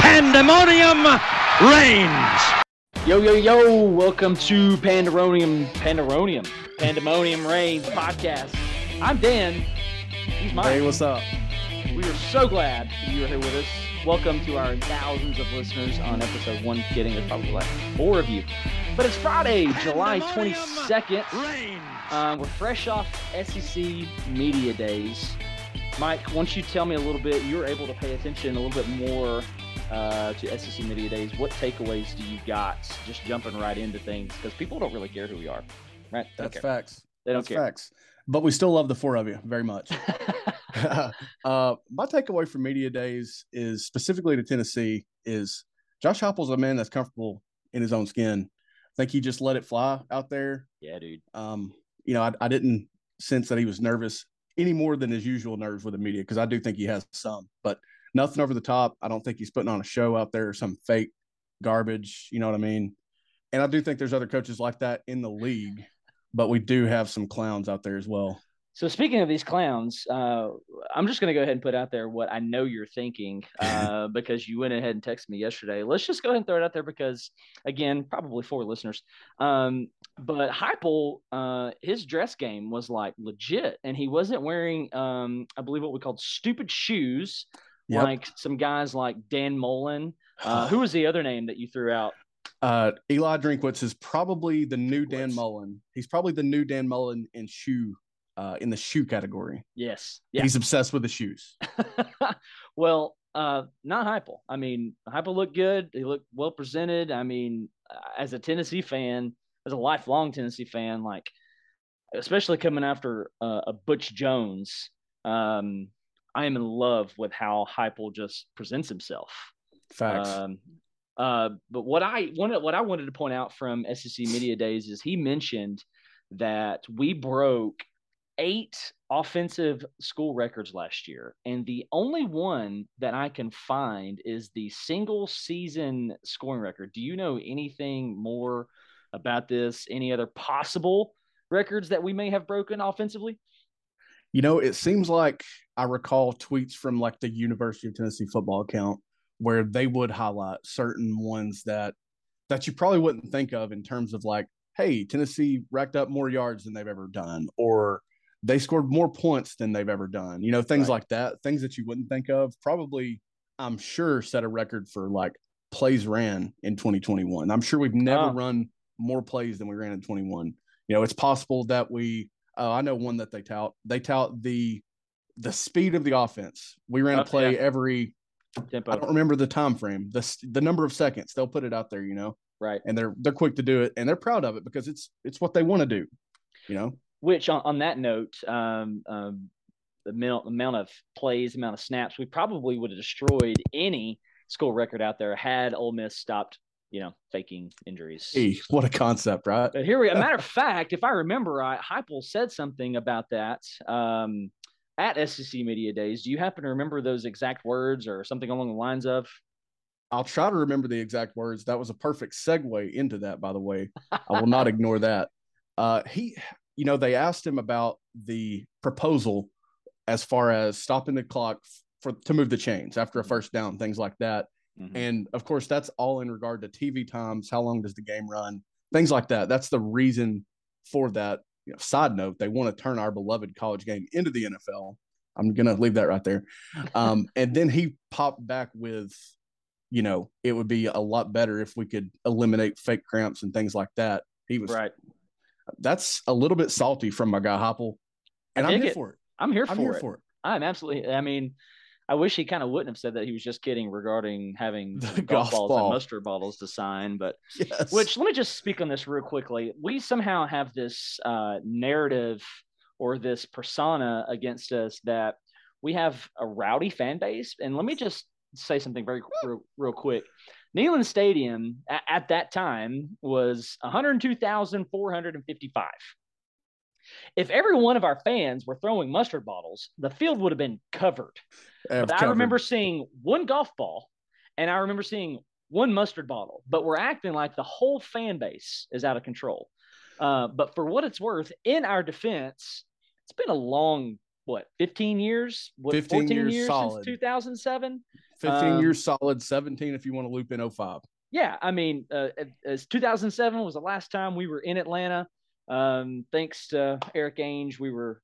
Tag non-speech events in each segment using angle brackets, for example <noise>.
Pandemonium reigns. Yo, yo, yo, welcome to Pandemonium, Pandemonium, Pandemonium Reigns podcast. I'm Dan. He's Mike. Hey, what's up? We are so glad you are here with us. Welcome to our thousands of listeners on episode one. Kidding, there's probably like four of you. But it's Friday, July 22nd. Reigns. Uh, we're fresh off SEC Media Days. Mike, once you tell me a little bit, you're able to pay attention a little bit more uh, to SEC Media Days. What takeaways do you got? Just jumping right into things because people don't really care who we are, right? They That's care. facts. They don't That's care. facts. But we still love the four of you very much. <laughs> <laughs> uh, my takeaway from media days is specifically to Tennessee is Josh Heupel's a man that's comfortable in his own skin. I think he just let it fly out there. yeah, dude. Um, you know, I, I didn't sense that he was nervous any more than his usual nerves with the media because I do think he has some, but nothing over the top. I don't think he's putting on a show out there or some fake garbage. You know what I mean? And I do think there's other coaches like that in the league, but we do have some clowns out there as well. So speaking of these clowns, uh, I'm just going to go ahead and put out there what I know you're thinking <laughs> uh, because you went ahead and texted me yesterday. Let's just go ahead and throw it out there because, again, probably four listeners. Um, but Heupel, uh, his dress game was like legit, and he wasn't wearing, um, I believe, what we called stupid shoes, Yep. like some guys like Dan Mullen. Uh, <sighs> who was the other name that you threw out? Uh, Eli Drinkwitz is probably the new Dan Mullen. He's probably the new Dan Mullen in shoe, uh, in the shoe category. Yes, yeah. He's obsessed with the shoes. <laughs> well, uh, not Heupel. I mean, Heupel looked good. He looked well presented. I mean, uh, as a Tennessee fan, as a lifelong Tennessee fan, like especially coming after uh, a Butch Jones, um, I am in love with how Heupel just presents himself. Facts. Um, uh, but what I wanted, what I wanted to point out from SEC Media Days is he mentioned that we broke eight offensive school records last year, and the only one that I can find is the single season scoring record. Do you know anything more about this? Any other possible records that we may have broken offensively? You know, it seems like I recall tweets from like the University of Tennessee football account where they would highlight certain ones that that you probably wouldn't think of in terms of like, hey, Tennessee racked up more yards than they've ever done, or they scored more points than they've ever done. You know, things Right. like that, things that you wouldn't think of. Probably, I'm sure, set a record for like plays ran in 2021. I'm sure we've never Oh. run more plays than we ran in 21. You know, it's possible that we. Oh, I know one that they tout. They tout the the speed of the offense. We ran Oh, a play yeah. every. Tempo, I don't remember the time frame. The the number of seconds. They'll put it out there. You know, right? and they're they're quick to do it, and they're proud of it because it's it's what they want to do. You know. Which on, on that note, um, um, the amount, amount of plays, amount of snaps, we probably would have destroyed any school record out there had Ole Miss stopped, you know, faking injuries. Hey, what a concept, right? But here we, a matter of <laughs> fact, if I remember right, Heupel said something about that um, at SEC Media Days. Do you happen to remember those exact words or something along the lines of? I'll try to remember the exact words. That was a perfect segue into that, by the way. I will not ignore that. Uh, he, you know, they asked him about the proposal as far as stopping the clock for to move the chains after a first down, things like that. Mhm. And of course, that's all in regard to TV times. How long does the game run? Things like that. That's the reason for that. You know, side note: they want to turn our beloved college game into the NFL. I'm gonna leave that right there. Um, <laughs> and then he popped back with, you know, it would be a lot better if we could eliminate fake cramps and things like that. He was Right. That's a little bit salty from my guy Heupel, and I'm here it. for it. I'm here I'm for here it. for it. I'm absolutely. I mean, I wish he kind of wouldn't have said that. He was just kidding regarding having The golf, golf balls ball. and mustard bottles to sign. But Yes. which let me just speak on this real quickly. We somehow have this uh, narrative or this persona against us that we have a rowdy fan base. And let me just say something very real, real quick. Neyland Stadium at, at that time was 102,455. If every one of our fans were throwing mustard bottles, the field would have been covered. Have But I remember seeing one golf ball and I remember seeing one mustard bottle, but we're acting like the whole fan base is out of control. Uh, but for what it's worth, in our defense, it's been a long what 15 years what 15 14 years years, since 2007 15 Um, years solid, 17 if you want to loop in 05. yeah i mean uh, as 2007 was the last time we were in atlanta um thanks to erik ainge we were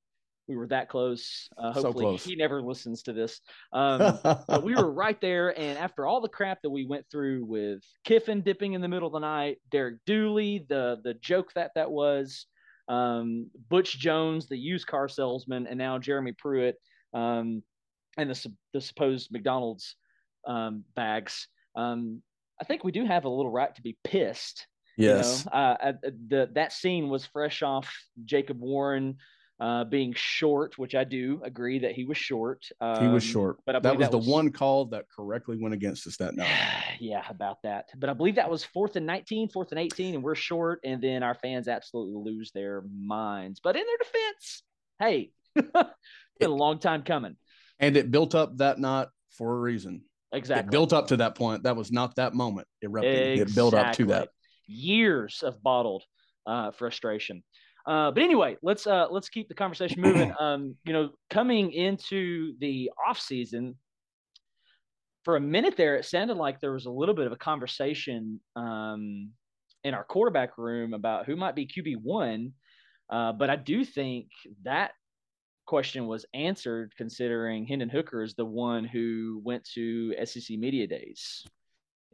we were that close uh So hopefully close. he never listens to this um but we were right there. And after all the crap that we went through with Kiffin dipping in the middle of the night, Derek Dooley, the the joke that that was, um, Butch Jones, the used car salesman, and now Jeremy Pruitt, um, and the the supposed McDonald's um, bags. Um, I think we do have a little right to be pissed. yes. You know, uh, uh, the that scene was fresh off Jacob Warren uh, being short, which I do agree that he was short. he was Um, short. but I that was that the was- one call that correctly went against us that night. <sighs> yeah, about that. But I believe that was fourth and 19, fourth and 18, and we're short. And then our fans absolutely lose their minds. But in their defense, hey, <laughs> it's been a long time coming. And it built up that night for a reason. Exactly. It built up to that point. That was not that moment erupting. It built up to that. Years of bottled uh, frustration. Uh, but anyway, let's uh, let's keep the conversation moving. <clears throat> Um, you know, coming into the off season, for a minute there, it sounded like there was a little bit of a conversation um, in our quarterback room about who might be QB one. Uh, but I do think that question was answered considering Hendon Hooker is the one who went to SEC Media Days.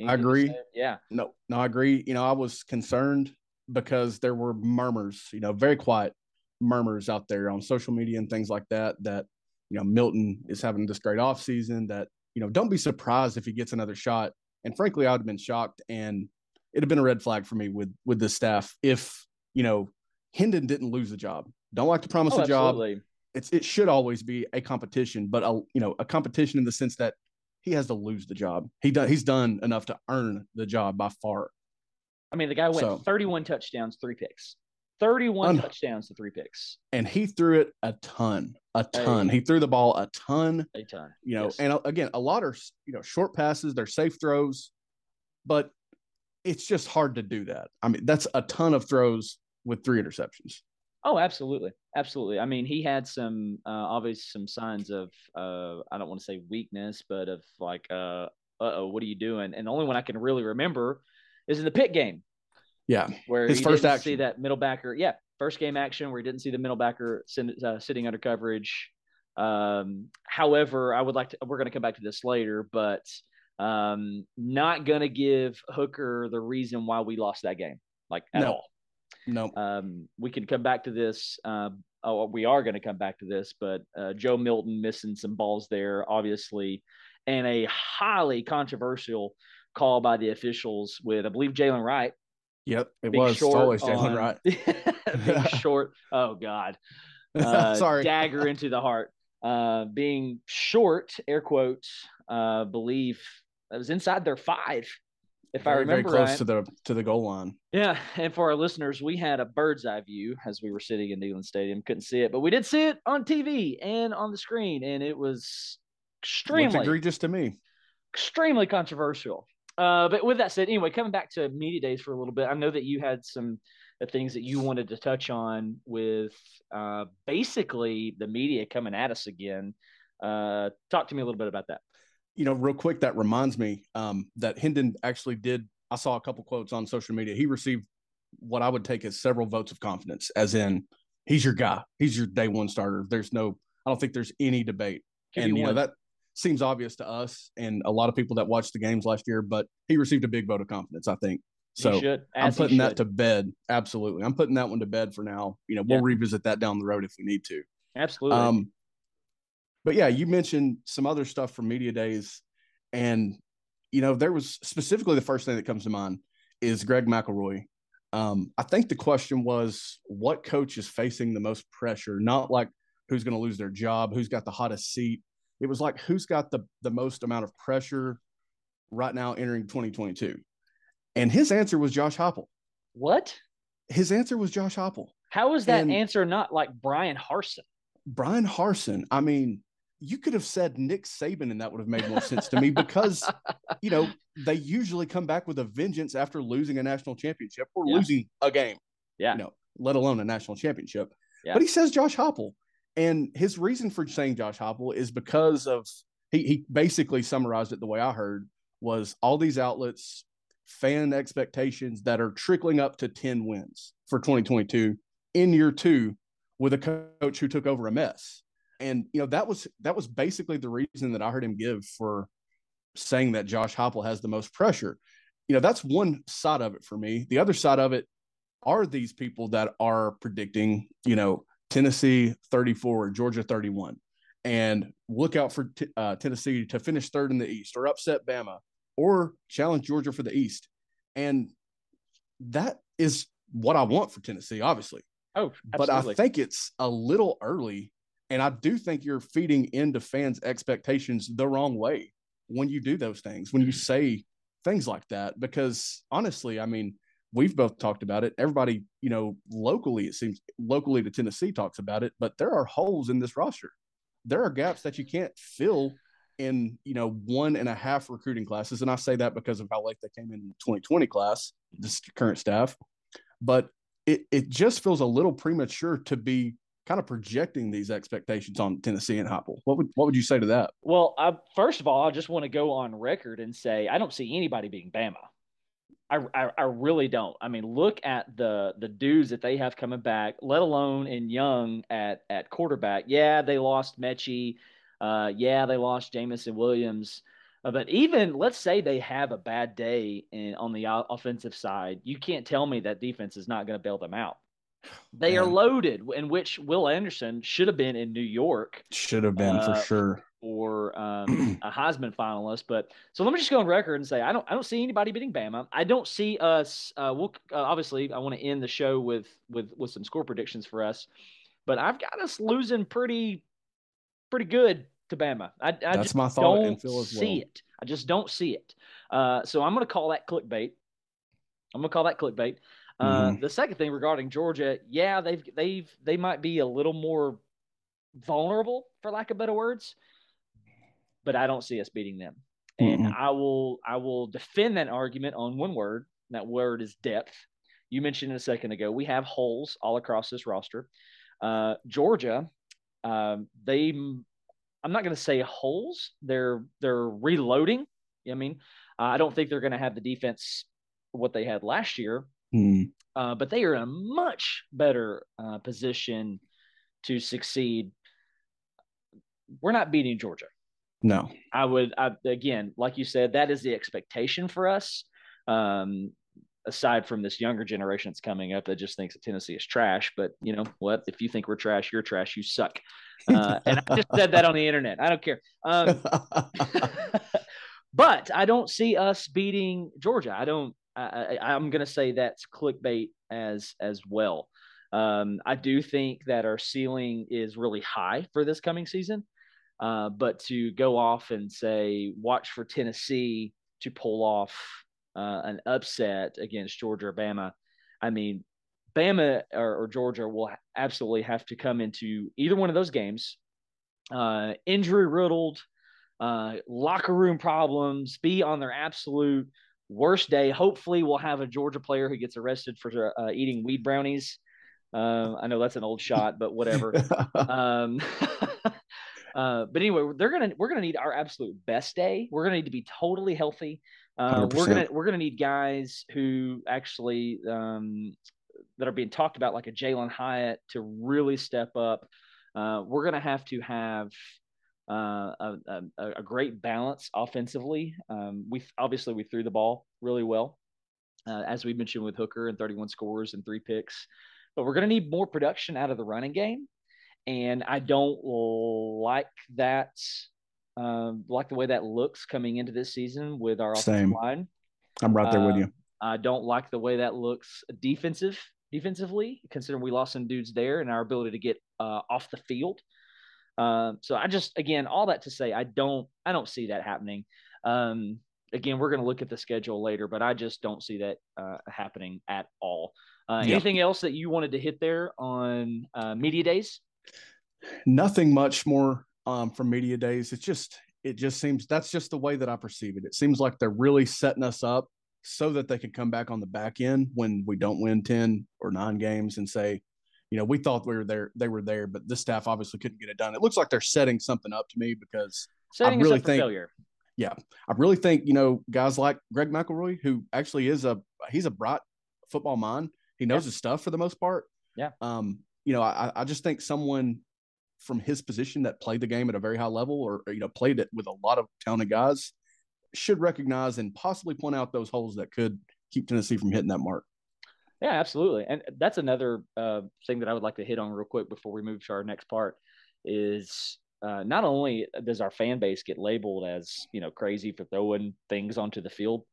I agree. Anything to say? Yeah. No, no, I agree. You know, I was concerned because there were murmurs, you know, very quiet murmurs out there on social media and things like that, that, you know, Milton is having this great off season that, you know, don't be surprised if he gets another shot. And frankly, I would have been shocked and it'd have been a red flag for me with, with the staff if, you know, Hendon didn't lose the job. Don't like to promise Oh, a job. absolutely. It's, it should always be a competition, but a, you know, a competition in the sense that he has to lose the job. He done, he's done enough to earn the job by far. I mean, the guy went So- 31 touchdowns, three picks. 31 Un- touchdowns to three picks. and he threw it a ton, a ton. Hey. He threw the ball a ton, A ton. you know, Yes. and uh, again, a lot of, you know, short passes, they're safe throws, but it's just hard to do that. I mean, that's a ton of throws with three interceptions. Oh, absolutely, absolutely. I mean, he had some uh, obviously some signs of uh, I don't want to say weakness, but of like, uh oh, what are you doing? And the only one I can really remember is in the pit game Yeah. where His he first didn't see that middle backer. Yeah, first game action where he didn't see the middle backer uh, sitting under coverage. Um, however, I would like to. We're going to come back to this later, but um, not going to give Hooker the reason why we lost that game, like at No. all. No. Um, we can come back to this. Uh, oh, we are going to come back to this, but uh, Joe Milton missing some balls there, obviously, and a highly controversial call by the officials with, I believe, Jaylen Wright Yep. It was short always Jaylen on- Wright. <laughs> being <laughs> short. Oh God, <laughs> uh, Sorry. dagger into the heart. Uh, being short, air quotes. Uh, believe that was inside their five, if I very, very close right. to the to the goal line. Yeah, and for our listeners, we had a bird's eye view as we were sitting in Neyland Stadium. Couldn't see it, but we did see it on TV and on the screen, and it was Looks extremely, egregious to me. extremely controversial. Uh, but with that said, anyway, coming back to media days for a little bit, I know that you had some uh, things that you wanted to touch on with uh, basically the media coming at us again. Uh, talk to me a little bit about that. You know, real quick, that reminds me um, that Hendon actually did. I saw a couple quotes on social media. He received what I would take as several votes of confidence, as in he's your guy, he's your day one starter. There's no, I don't think there's any debate. QB and you know that seems obvious to us and a lot of people that watched the games last year. But he received a big vote of confidence, I think. So I'm putting that to bed. Absolutely, I'm putting that one to bed for now. You know, we'll Yeah. revisit that down the road if we need to. absolutely. Um, but yeah, you mentioned some other stuff from media days, and you know there was specifically the first thing that comes to mind is Greg McElroy. Um, I think the question was what coach is facing the most pressure, not like who's going to lose their job, who's got the hottest seat. It was like who's got the the most amount of pressure right now entering 2022. And his answer was Josh Heupel. what? His answer was Josh Heupel. How is that And- answer not like Bryan Harsin? Bryan Harsin, I mean, you could have said Nick Saban and that would have made more sense to me because, <laughs> you know, they usually come back with a vengeance after losing a national championship or Yeah. losing a game, Yeah. you know, let alone a national championship. Yeah. But he says Josh Heupel. And his reason for saying Josh Heupel is because of he he basically summarized it the way I heard was all these outlets fan expectations that are trickling up to 10 wins for 2022 in year 2 with a coach who took over a mess. And you know that was that was basically the reason that I heard him give for saying that Josh Heupel has the most pressure. You know, that's one side of it for me. The other side of it are these people that are predicting, you know, Tennessee 34, Georgia 31, and look out for t- uh, Tennessee to finish third in the East or upset Bama or challenge Georgia for the East. And that is what I want for Tennessee, obviously. Oh, absolutely. but I think it's a little early. And I do think you're feeding into fans' expectations the wrong way when you do those things, when you say things like that. Because honestly, I mean, we've both talked about it. Everybody, you know, locally, it seems locally to Tennessee talks about it, but there are holes in this roster. There are gaps that you can't fill in, you know, one and a half recruiting classes. And I say that because of how late they came in the 2020 class, this current staff. But it, it just feels a little premature to be kind of projecting these expectations on Tennessee and Heupel. What would what would you say to that? Well, I, first of all, I just want to go on record and say I don't see anybody being Bama. I, I, I really don't. I mean, look at the the dudes that they have coming back, let alone in Young at at quarterback. Yeah, they lost Metchie. Uh, yeah, they lost Jameson Williams. Uh, but even let's say they have a bad day in, on the offensive side, you can't tell me that defense is not going to bail them out. They Man. are loaded, in which Will Anderson should have been in New York. Should have been uh, for sure. Or um, <clears throat> a Heisman finalist, but so let me just go on record and say I don't I don't see anybody beating Bama. I don't see us. Uh, we'll uh, obviously I want to end the show with with with some score predictions for us, but I've got us losing pretty pretty good to Bama. I, I That's just my thought don't well. see it. I just don't see it. Uh, so I'm going to call that clickbait. I'm going to call that clickbait. Uh, mm-hmm. The second thing regarding Georgia, yeah, they've they've they might be a little more vulnerable, for lack of better words, but I don't see us beating them. And mm-hmm. I will I will defend that argument on one word. that word is depth. You mentioned it a second ago. We have holes all across this roster. Uh, Georgia, um, they I'm not going to say holes. They're they're reloading. I mean, uh, I don't think they're going to have the defense what they had last year, mm. uh, but they are in a much better uh, position to succeed. We're not beating Georgia. No, I would. I, again, like you said, that is the expectation for us. Um, aside from this younger generation that's coming up that just thinks that Tennessee is trash. But you know what? If you think we're trash, you're trash. You suck. Uh, and I just said that on the internet. I don't care. Um, <laughs> <laughs> but I don't see us beating Georgia. I don't. I, am going to say that's clickbait as as well. Um, I do think that our ceiling is really high for this coming season. Uh, but to go off and say, watch for Tennessee to pull off uh, an upset against Georgia or Bama, I mean, Bama or, or, Georgia will absolutely have to come into either one of those games uh, injury riddled, uh, locker room problems, be on their absolute worst day. Hopefully, we'll have a Georgia player who gets arrested for uh, eating weed brownies. Um, I know that's an old shot, but whatever. <laughs> um, <laughs> uh, but anyway, they're gonna we're gonna need our absolute best day. We're gonna need to be totally healthy. Uh, we're gonna we're gonna need guys who actually um, that are being talked about, like a Jalin Hyatt, to really step up. Uh, we're gonna have to have uh, a, a, a, great balance offensively. Um, we obviously we threw the ball really well, uh, as we mentioned with Hooker and 31 scores and three picks, but we're going to need more production out of the running game, and I don't like that um, like the way that looks coming into this season with our offensive Same. line. I'm right there with you. I don't like the way that looks defensive defensively, considering we lost some dudes there and our ability to get uh, off the field. Uh, so I just again all that to say I don't I don't see that happening. Um, again, we're going to look at the schedule later, but I just don't see that uh, happening at all. Uh. Anything else that you wanted to hit there on uh, media days? Nothing much more um, from media days. It's just it just seems that's just the way that I perceive it. It seems like they're really setting us up so that they can come back on the back end when we don't win 10 or nine games and say, you know, we thought we were there, they were there, but this staff obviously couldn't get it done. It looks like they're setting something up to me because Setting I really us up for think failure. I really think, you know, guys like Greg McElroy, who actually is a he's a bright football mind. He knows his stuff for the most part. Yeah. Um, you know, I, I just think someone from his position that played the game at a very high level or, or, you know, played it with a lot of talented guys should recognize and possibly point out those holes that could keep Tennessee from hitting that mark. Yeah, absolutely. And that's another uh, thing that I would like to hit on real quick before we move to our next part is uh, not only does our fan base get labeled as you know crazy for throwing things onto the field,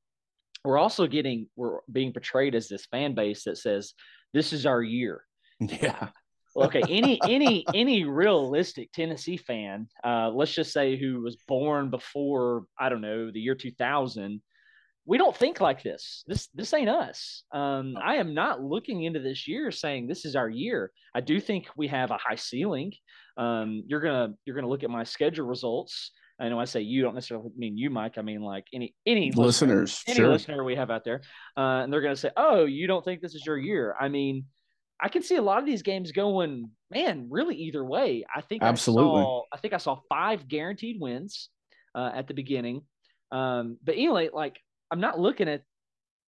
we're also getting we're being portrayed as this fan base that says this is our year. Yeah. Okay, any any <laughs> any realistic Tennessee fan, uh, let's just say who was born before I don't know the year 2000, we don't think like this. This this ain't us. Um, I am not looking into this year saying this is our year. I do think we have a high ceiling. Um, you're gonna you're gonna look at my schedule results. I know I say you don't necessarily mean you, Mike. I mean like any any listener, Listeners, any sure. listener we have out there, uh, and they're gonna say, "Oh, you don't think this is your year?" I mean, I can see a lot of these games going, man, really either way. I think Absolutely. I saw I think I saw five guaranteed wins uh, at the beginning. Um, but anyway, like I'm not looking at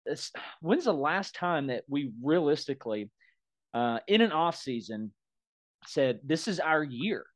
this. <sighs> When's the last time that we realistically, uh, in an off season, said this is our year?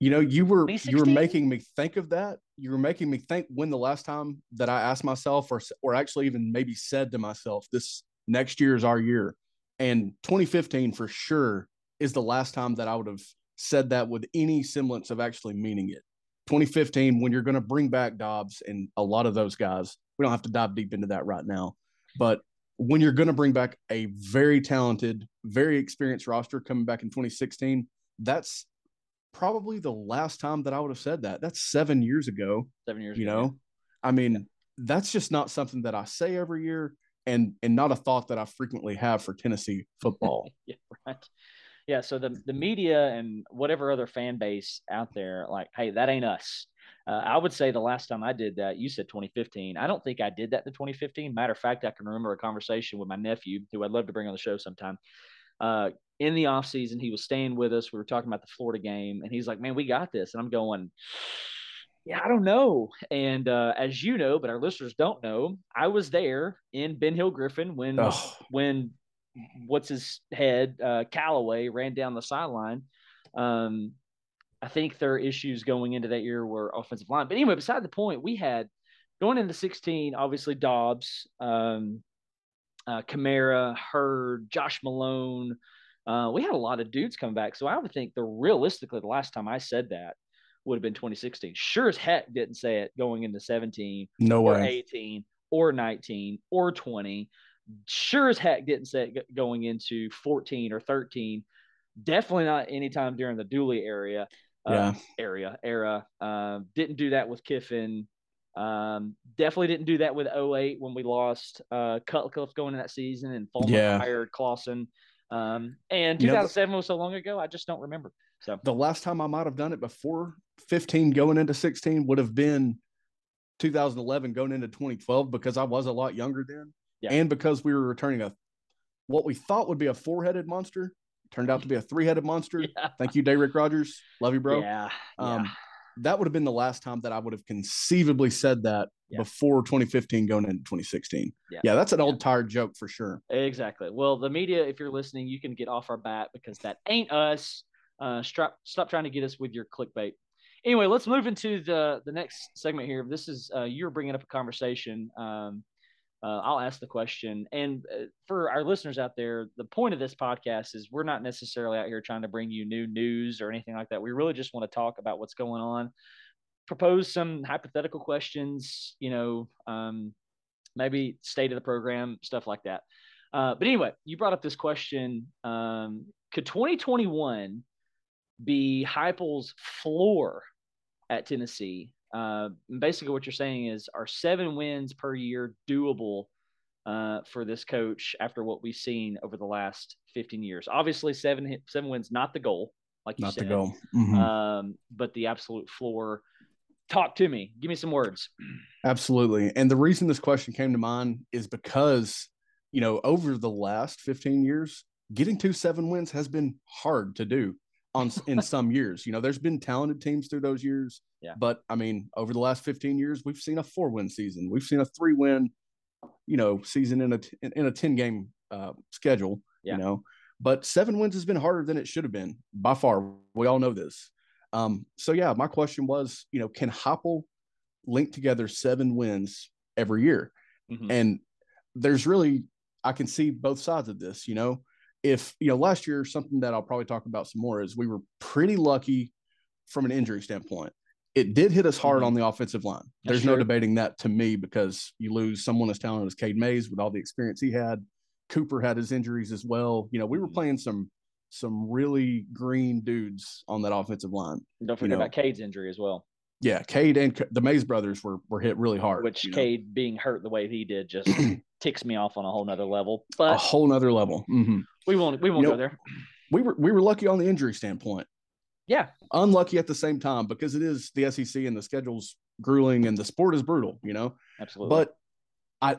You know, you were you were making me think of that. You were making me think when the last time that I asked myself, or or actually even maybe said to myself, "This next year is our year," and 2015 for sure is the last time that I would have said that with any semblance of actually meaning it. 2015, when you're going to bring back Dobbs and a lot of those guys, we don't have to dive deep into that right now, but when you're going to bring back a very talented, very experienced roster coming back in 2016, that's probably the last time that I would have said that. That's seven years ago. Seven years. You ago. know, I mean, that's just not something that I say every year, and and not a thought that I frequently have for Tennessee football. <laughs> yeah, right. Yeah, so the the media and whatever other fan base out there, like, hey, that ain't us. Uh, I would say the last time I did that, you said 2015. I don't think I did that in 2015. Matter of fact, I can remember a conversation with my nephew, who I'd love to bring on the show sometime. Uh, in the off season, he was staying with us. We were talking about the Florida game, and he's like, "Man, we got this." And I'm going, <sighs> "Yeah, I don't know." And uh, as you know, but our listeners don't know, I was there in Ben Hill Griffin when Oh, when what's his head uh, Callaway ran down the sideline. Um, I think their issues going into that year were offensive line. But anyway, beside the point, we had going into 16, obviously Dobbs, um, uh, Kamara, Hurd, Josh Malone. Uh, we had a lot of dudes come back. So I would think the realistically the last time I said that would have been 2016. Sure as heck didn't say it going into 17 no or way. 18 or 19 or 20. Sure as heck didn't say it going into 14 or 13. Definitely not anytime during the Dooley area. Uh, Yeah. area era. Um, didn't do that with Kiffin. Um, definitely didn't do that with 08 when we lost uh, Cutcliffe going in that season and Fulmer Yeah. hired Clawson. Um, and You know, 2007 was so long ago, I just don't remember. So The last time I might have done it before 15 going into 16 would have been 2011 going into 2012 because I was a lot younger then, Yeah. and because we were returning a what we thought would be a four-headed monster turned out to be a three-headed monster. <laughs> yeah, Thank you, Da'Rick Rogers. Love you, bro. yeah, Um, yeah. that would have been the last time that I would have conceivably said that Yeah. before 2015 going into 2016. Yeah. that's an Yeah. old tired joke for sure. Exactly. Well, the media, if you're listening, you can get off our bat because that ain't us. Uh, stop, stop trying to get us with your clickbait. Anyway, let's move into the the next segment here. This is uh, you're bringing up a conversation. Um, uh, I'll ask the question, and uh, for our listeners out there, the point of this podcast is we're not necessarily out here trying to bring you new news or anything like that. We really just want to talk about what's going on, propose some hypothetical questions. You know, um, maybe state of the program, stuff like that. Uh, but anyway, you brought up this question: um, Could 2021 be Heupel's floor at Tennessee? Uh, and basically, what you're saying is, are seven wins per year doable uh, for this coach after what we've seen over the last 15 years? Obviously, seven seven wins not the goal, like you Not said, the goal. Mhm. um, but the absolute floor. Talk to me. Give me some words. Absolutely. And the reason this question came to mind is because, you know, over the last 15 years, getting to seven wins has been hard to do on in <laughs> some years. You know, there's been talented teams through those years. Yeah. But I mean, over the last 15 years, we've seen a four win season. We've seen a three win, you know, season in a in a 10 game uh, schedule. Yeah. You know, but seven wins has been harder than it should have been by far. We all know this. Um, so yeah, my question was, you know, can Heupel link together seven wins every year? Mhm. And there's really, I can see both sides of this. You know, if you know, last year something that I'll probably talk about some more is we were pretty lucky from an injury standpoint. It did hit us hard Mhm. on the offensive line. There's no debating that to me because you lose someone as talented as Cade Mays with all the experience he had. Cooper had his injuries as well. You know, we were Mhm. playing some some really green dudes on that offensive line. Don't forget know, about Cade's injury as well, Yeah, Cade and the Mays brothers were were hit really hard. which you know, Cade being hurt the way he did just <clears throat> ticks me off on a whole nother level. a whole nother level. hmm we won't we won't You go know, there. We were we were lucky on the injury standpoint. Yeah, unlucky at the same time because it is the SEC and the schedule's grueling and the sport is brutal, you know. absolutely. But I,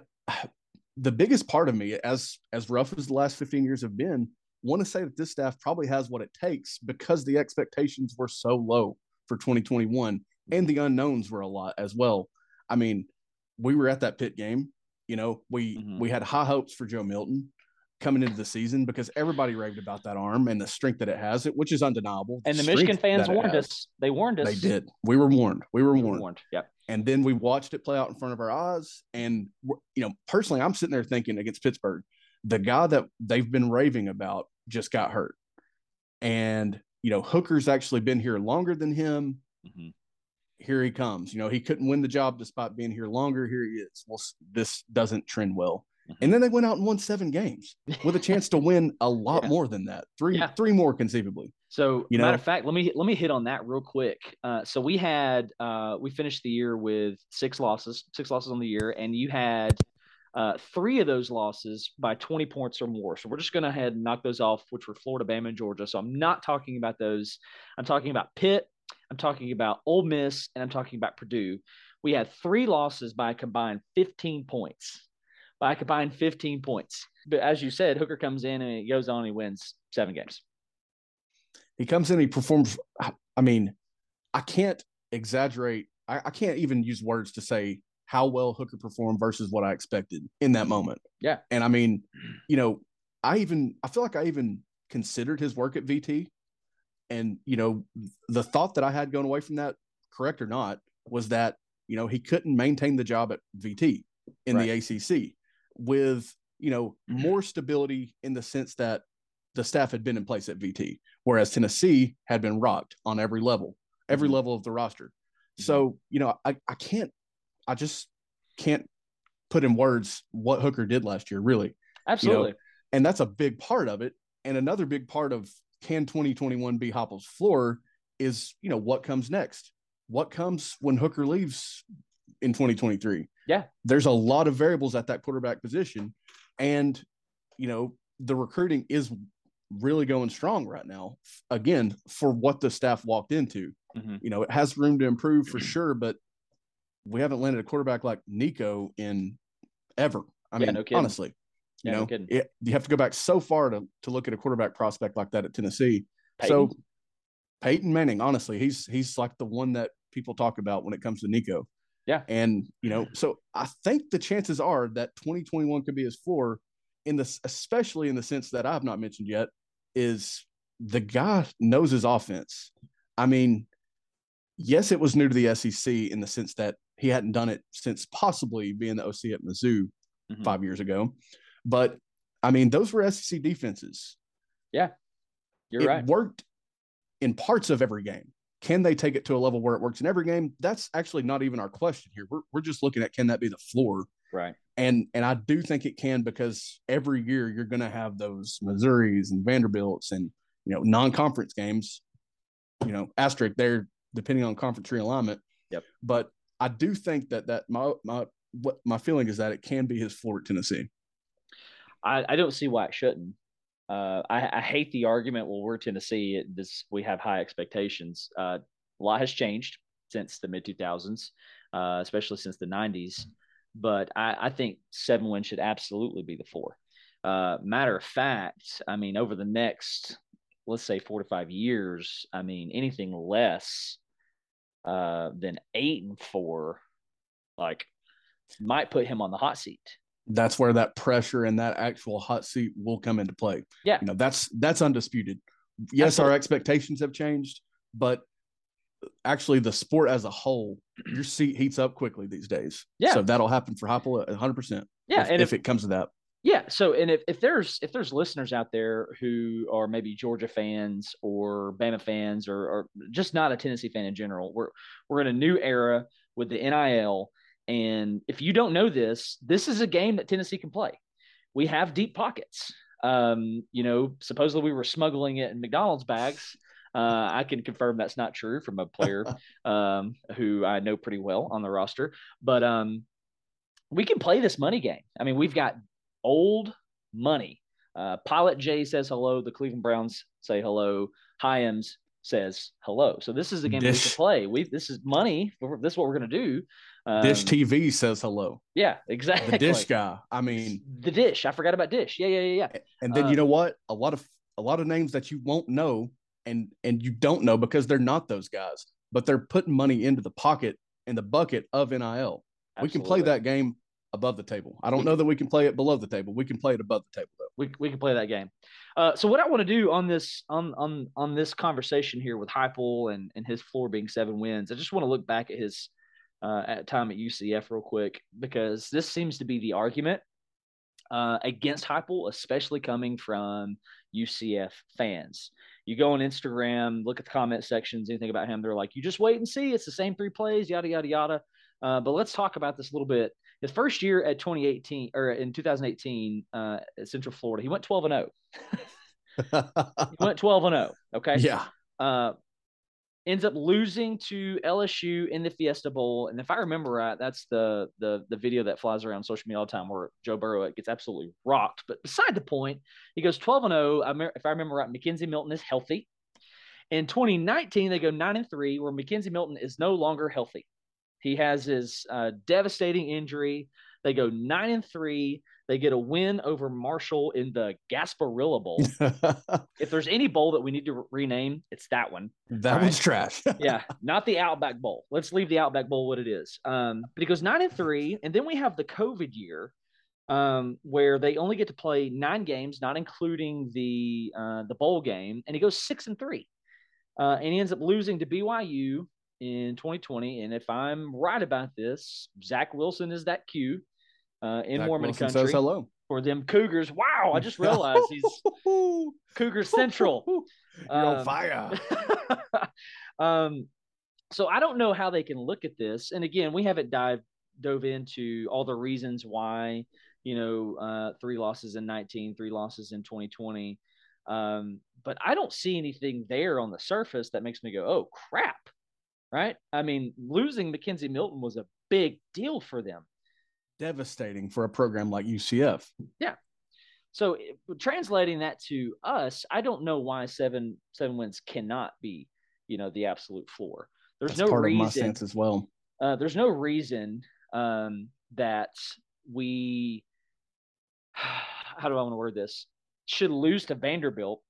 the biggest part of me, as as rough as the last fifteen years have been, want to say that this staff probably has what it takes because the expectations were so low for 2021 and the unknowns were a lot as well. I mean, we were at that pit game, you know. We Mhm. we had high hopes for Joe Milton coming into the season because everybody raved about that arm and the strength that it has, it which is undeniable. and the strength Michigan fans warned has. us. They warned us. They did. We were warned. We were We were warned. warned. Yeah. And then we watched it play out in front of our eyes. And you know, personally, I'm sitting there thinking against Pittsburgh, the guy that they've been raving about just got hurt. And you know, Hooker's actually been here longer than him. Mhm. Here he comes. You know, he couldn't win the job despite being here longer. Here he is. Well, this doesn't trend well. Mhm. And then they went out and won seven games with a chance to win a <laughs> lot Yeah. more than that. Three, Yeah. three more conceivably. So, You know? matter of fact, let me let me hit on that real quick. Uh, so we had uh, we finished the year with six losses, six losses on the year, and you had uh, three of those losses by 20 points or more. So we're just going to head and knock those off, which were Florida, Bama, and Georgia. So I'm not talking about those. I'm talking about Pitt. I'm talking about Ole Miss, and I'm talking about Purdue. We had three losses by a combined 15 points. By a combined 15 points. But as you said, Hooker comes in and he goes on and he wins seven games. he comes in, he performs. I mean, I can't exaggerate. I, I can't even use words to say how well Hooker performed versus what I expected in that moment. Yeah. And I mean, you know, I even I feel like I even considered his work at VT. And, you know, the thought that I had going away from that, correct or not, was that, you know, he couldn't maintain the job at VT in the ACC with, you know, more stability in the sense that the staff had been in place at VT, whereas Tennessee had been rocked on every level, every Mhm. level of the roster. So, you know, I, I can't, I just can't put in words what Hooker did last year, really. Absolutely. And that's a big part of it. And another big part of can 2021 be Heupel's floor is, you know, what comes next? What comes when Hooker leaves in 2023? Yeah. There's a lot of variables at that quarterback position. And, you know, the recruiting is really going strong right now. Again, for what the staff walked into, Mhm. you know, it has room to improve for sure, but we haven't landed a quarterback like Nico in ever. I Yeah, mean, no honestly, you Yeah, know, kidding. it, you have to go back so far to to look at a quarterback prospect like that at Tennessee. Peyton? So Peyton Manning, honestly, he's he's like the one that people talk about when it comes to Nico. Yeah. And you know, so I think the chances are that 2021 could be his floor in this, especially in the sense that I've not mentioned yet, is the guy knows his offense. I mean, yes, it was new to the SEC in the sense that he hadn't done it since possibly being the OC at Mizzou Mhm. five years ago. But I mean, those were SEC defenses. Yeah. You're it right. worked in parts of every game. Can they take it to a level where it works in every game? That's actually not even our question here. We're, we're just looking at can that be the floor? Right. And and I do think it can because every year you're going to have those Missouris and Vanderbilts and you know non-conference games. You know, asterisk there depending on conference realignment. Yep. But I do think that that my my what my feeling is that it can be his floor at Tennessee. I, I don't see why it shouldn't. Uh, I, I hate the argument. Well, we're Tennessee. It, this we have high expectations. Uh, a lot has changed since the mid two thousands, uh, especially since the nineties. But I, I think seven wins should absolutely be the four. Uh, matter of fact, I mean, over the next, let's say, four to five years, I mean, anything less than eight and four, like, might put him on the hot seat. That's where that pressure and that actual hot seat will come into play. Yeah. You know, that's that's undisputed. Yes, Absolutely. our expectations have changed, but actually the sport as a whole, <clears throat> your seat heats up quickly these days. Yeah. So that'll happen for hundred percent. Yeah, If, and if, it comes to that. Yeah. So, and if, if there's if there's listeners out there who are maybe Georgia fans or Bama fans or, or just not a Tennessee fan in general, we're we're in a new era with the NIL, and if you don't know this, this is a game that Tennessee can play. We have deep pockets. Um, you know, supposedly we were smuggling it in McDonald's bags. Uh, I can confirm that's not true from a player <laughs> um, who I know pretty well on the roster, but um, we can play this money game. I mean, we've got old money. Uh, Pilot J says hello. The Cleveland Browns say hello. Hyams says hello. So this is a game that we can play. We this is money. This is what we're going to do. Um, Dish TV says hello. Yeah, exactly. The dish guy. I mean, the dish. I forgot about dish. Yeah, yeah, yeah, yeah. and then Uh, you know what? A lot of a lot of names that you won't know and and you don't know because they're not those guys, but they're putting money into the pocket in the bucket of NIL. We can play that game above the table. I don't know that we can play it below the table. We can play it above the table though. we, we can play that game. Uh, so what I want to do on this on on on this conversation here with Heupel and and his floor being seven wins, I just want to look back at his uh, at time at UCF real quick because this seems to be the argument uh, against Heupel, especially coming from UCF fans. You go on Instagram, look at the comment sections, anything about him, they're like, you just wait and see. It's the same three plays, yada yada yada. Uh, but let's talk about this a little bit. His first year at 2018 or in 2018 uh, at Central Florida, he went 12 and 0. <laughs> He went 12 and 0. Okay. yeah. Uh, ends up losing to LSU in the Fiesta Bowl, and if I remember right, that's the the the video that flies around social media all the time where Joe Burrow gets absolutely rocked. But beside the point, he goes 12 and 0. I mer- if I remember right, McKenzie Milton is healthy. In 2019, they go nine and three, where McKenzie Milton is no longer healthy. He has his uh, devastating injury. They go nine and three. They get a win over Marshall in the Gasparilla Bowl. <laughs> if there's any bowl that we need to re- rename, it's that one. that Right. one's trash. <laughs> Yeah, not the Outback Bowl. Let's leave the Outback Bowl what it is. Um, but he goes nine and three, and then we have the COVID year, um, where they only get to play nine games, not including the uh, the bowl game, and he goes six and three, uh, and he ends up losing to BYU in 2020. And if I'm right about this, Zach Wilson is that Q uh, in Zach Mormon Wilson country says hello. for them Cougars. Wow, I just realized he's <laughs> Cougar Central. <laughs> You're on Um, fire. <laughs> um, so I don't know how they can look at this. And again, we haven't dive dove into all the reasons why, you know, uh, three losses in 19, three losses in 2020. Um, but I don't see anything there on the surface that makes me go, oh crap. Right. I mean, losing McKenzie Milton was a big deal for them. Devastating for a program like UCF. Yeah. So translating that to us, I don't know why seven seven wins cannot be, you know, the absolute floor. There's That's no part of my reason. as well. Uh, there's no reason um, that we. <sighs> How do I want to word this? Should lose to Vanderbilt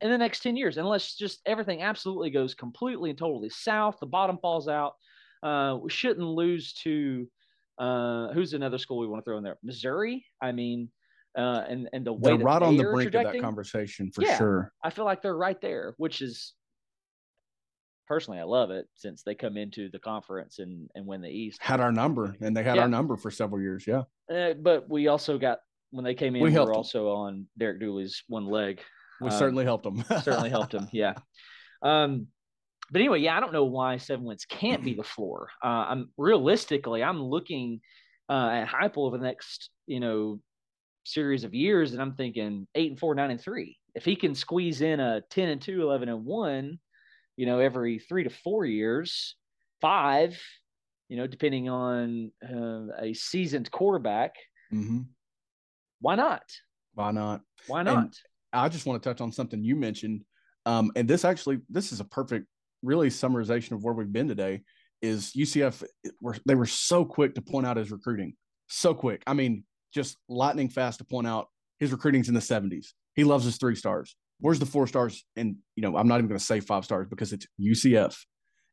in the next ten years, unless just everything absolutely goes completely and totally south. The bottom falls out. Uh, we shouldn't lose to. Uh, who's another school we want to throw in there? Missouri. I mean, uh, and and the way They're right on the brink of that conversation for Yeah. sure. I feel like they're right there, which is personally I love it since they come into the conference and and win the East. Had our number, and they had Yeah. our number for several years. Yeah. Uh, but we also got when they came in, We we, were 'em. also on Derek Dooley's one leg. We Um, certainly helped them. <laughs> Certainly helped them. Yeah. Um, but anyway, yeah, I don't know why seven wins can't be <clears throat> the floor. Uh, I'm realistically, I'm looking uh, at Heupel over the next, you know, series of years, and I'm thinking eight and four, nine and three. If he can squeeze in a 10 and two, 11 and one, you know, every three to four years, five, you know, depending on uh, a seasoned quarterback, hmm why not? Why not? Why And- not? I just want to touch on something you mentioned. Um, and this actually, this is a perfect, really summarization of where we've been today. Is UCF were they were so quick to point out his recruiting, so quick. I mean, just lightning fast to point out his recruiting's in the 70s. He loves his three stars. Where's the four stars? And you know, I'm not even going to say five stars because it's UCF.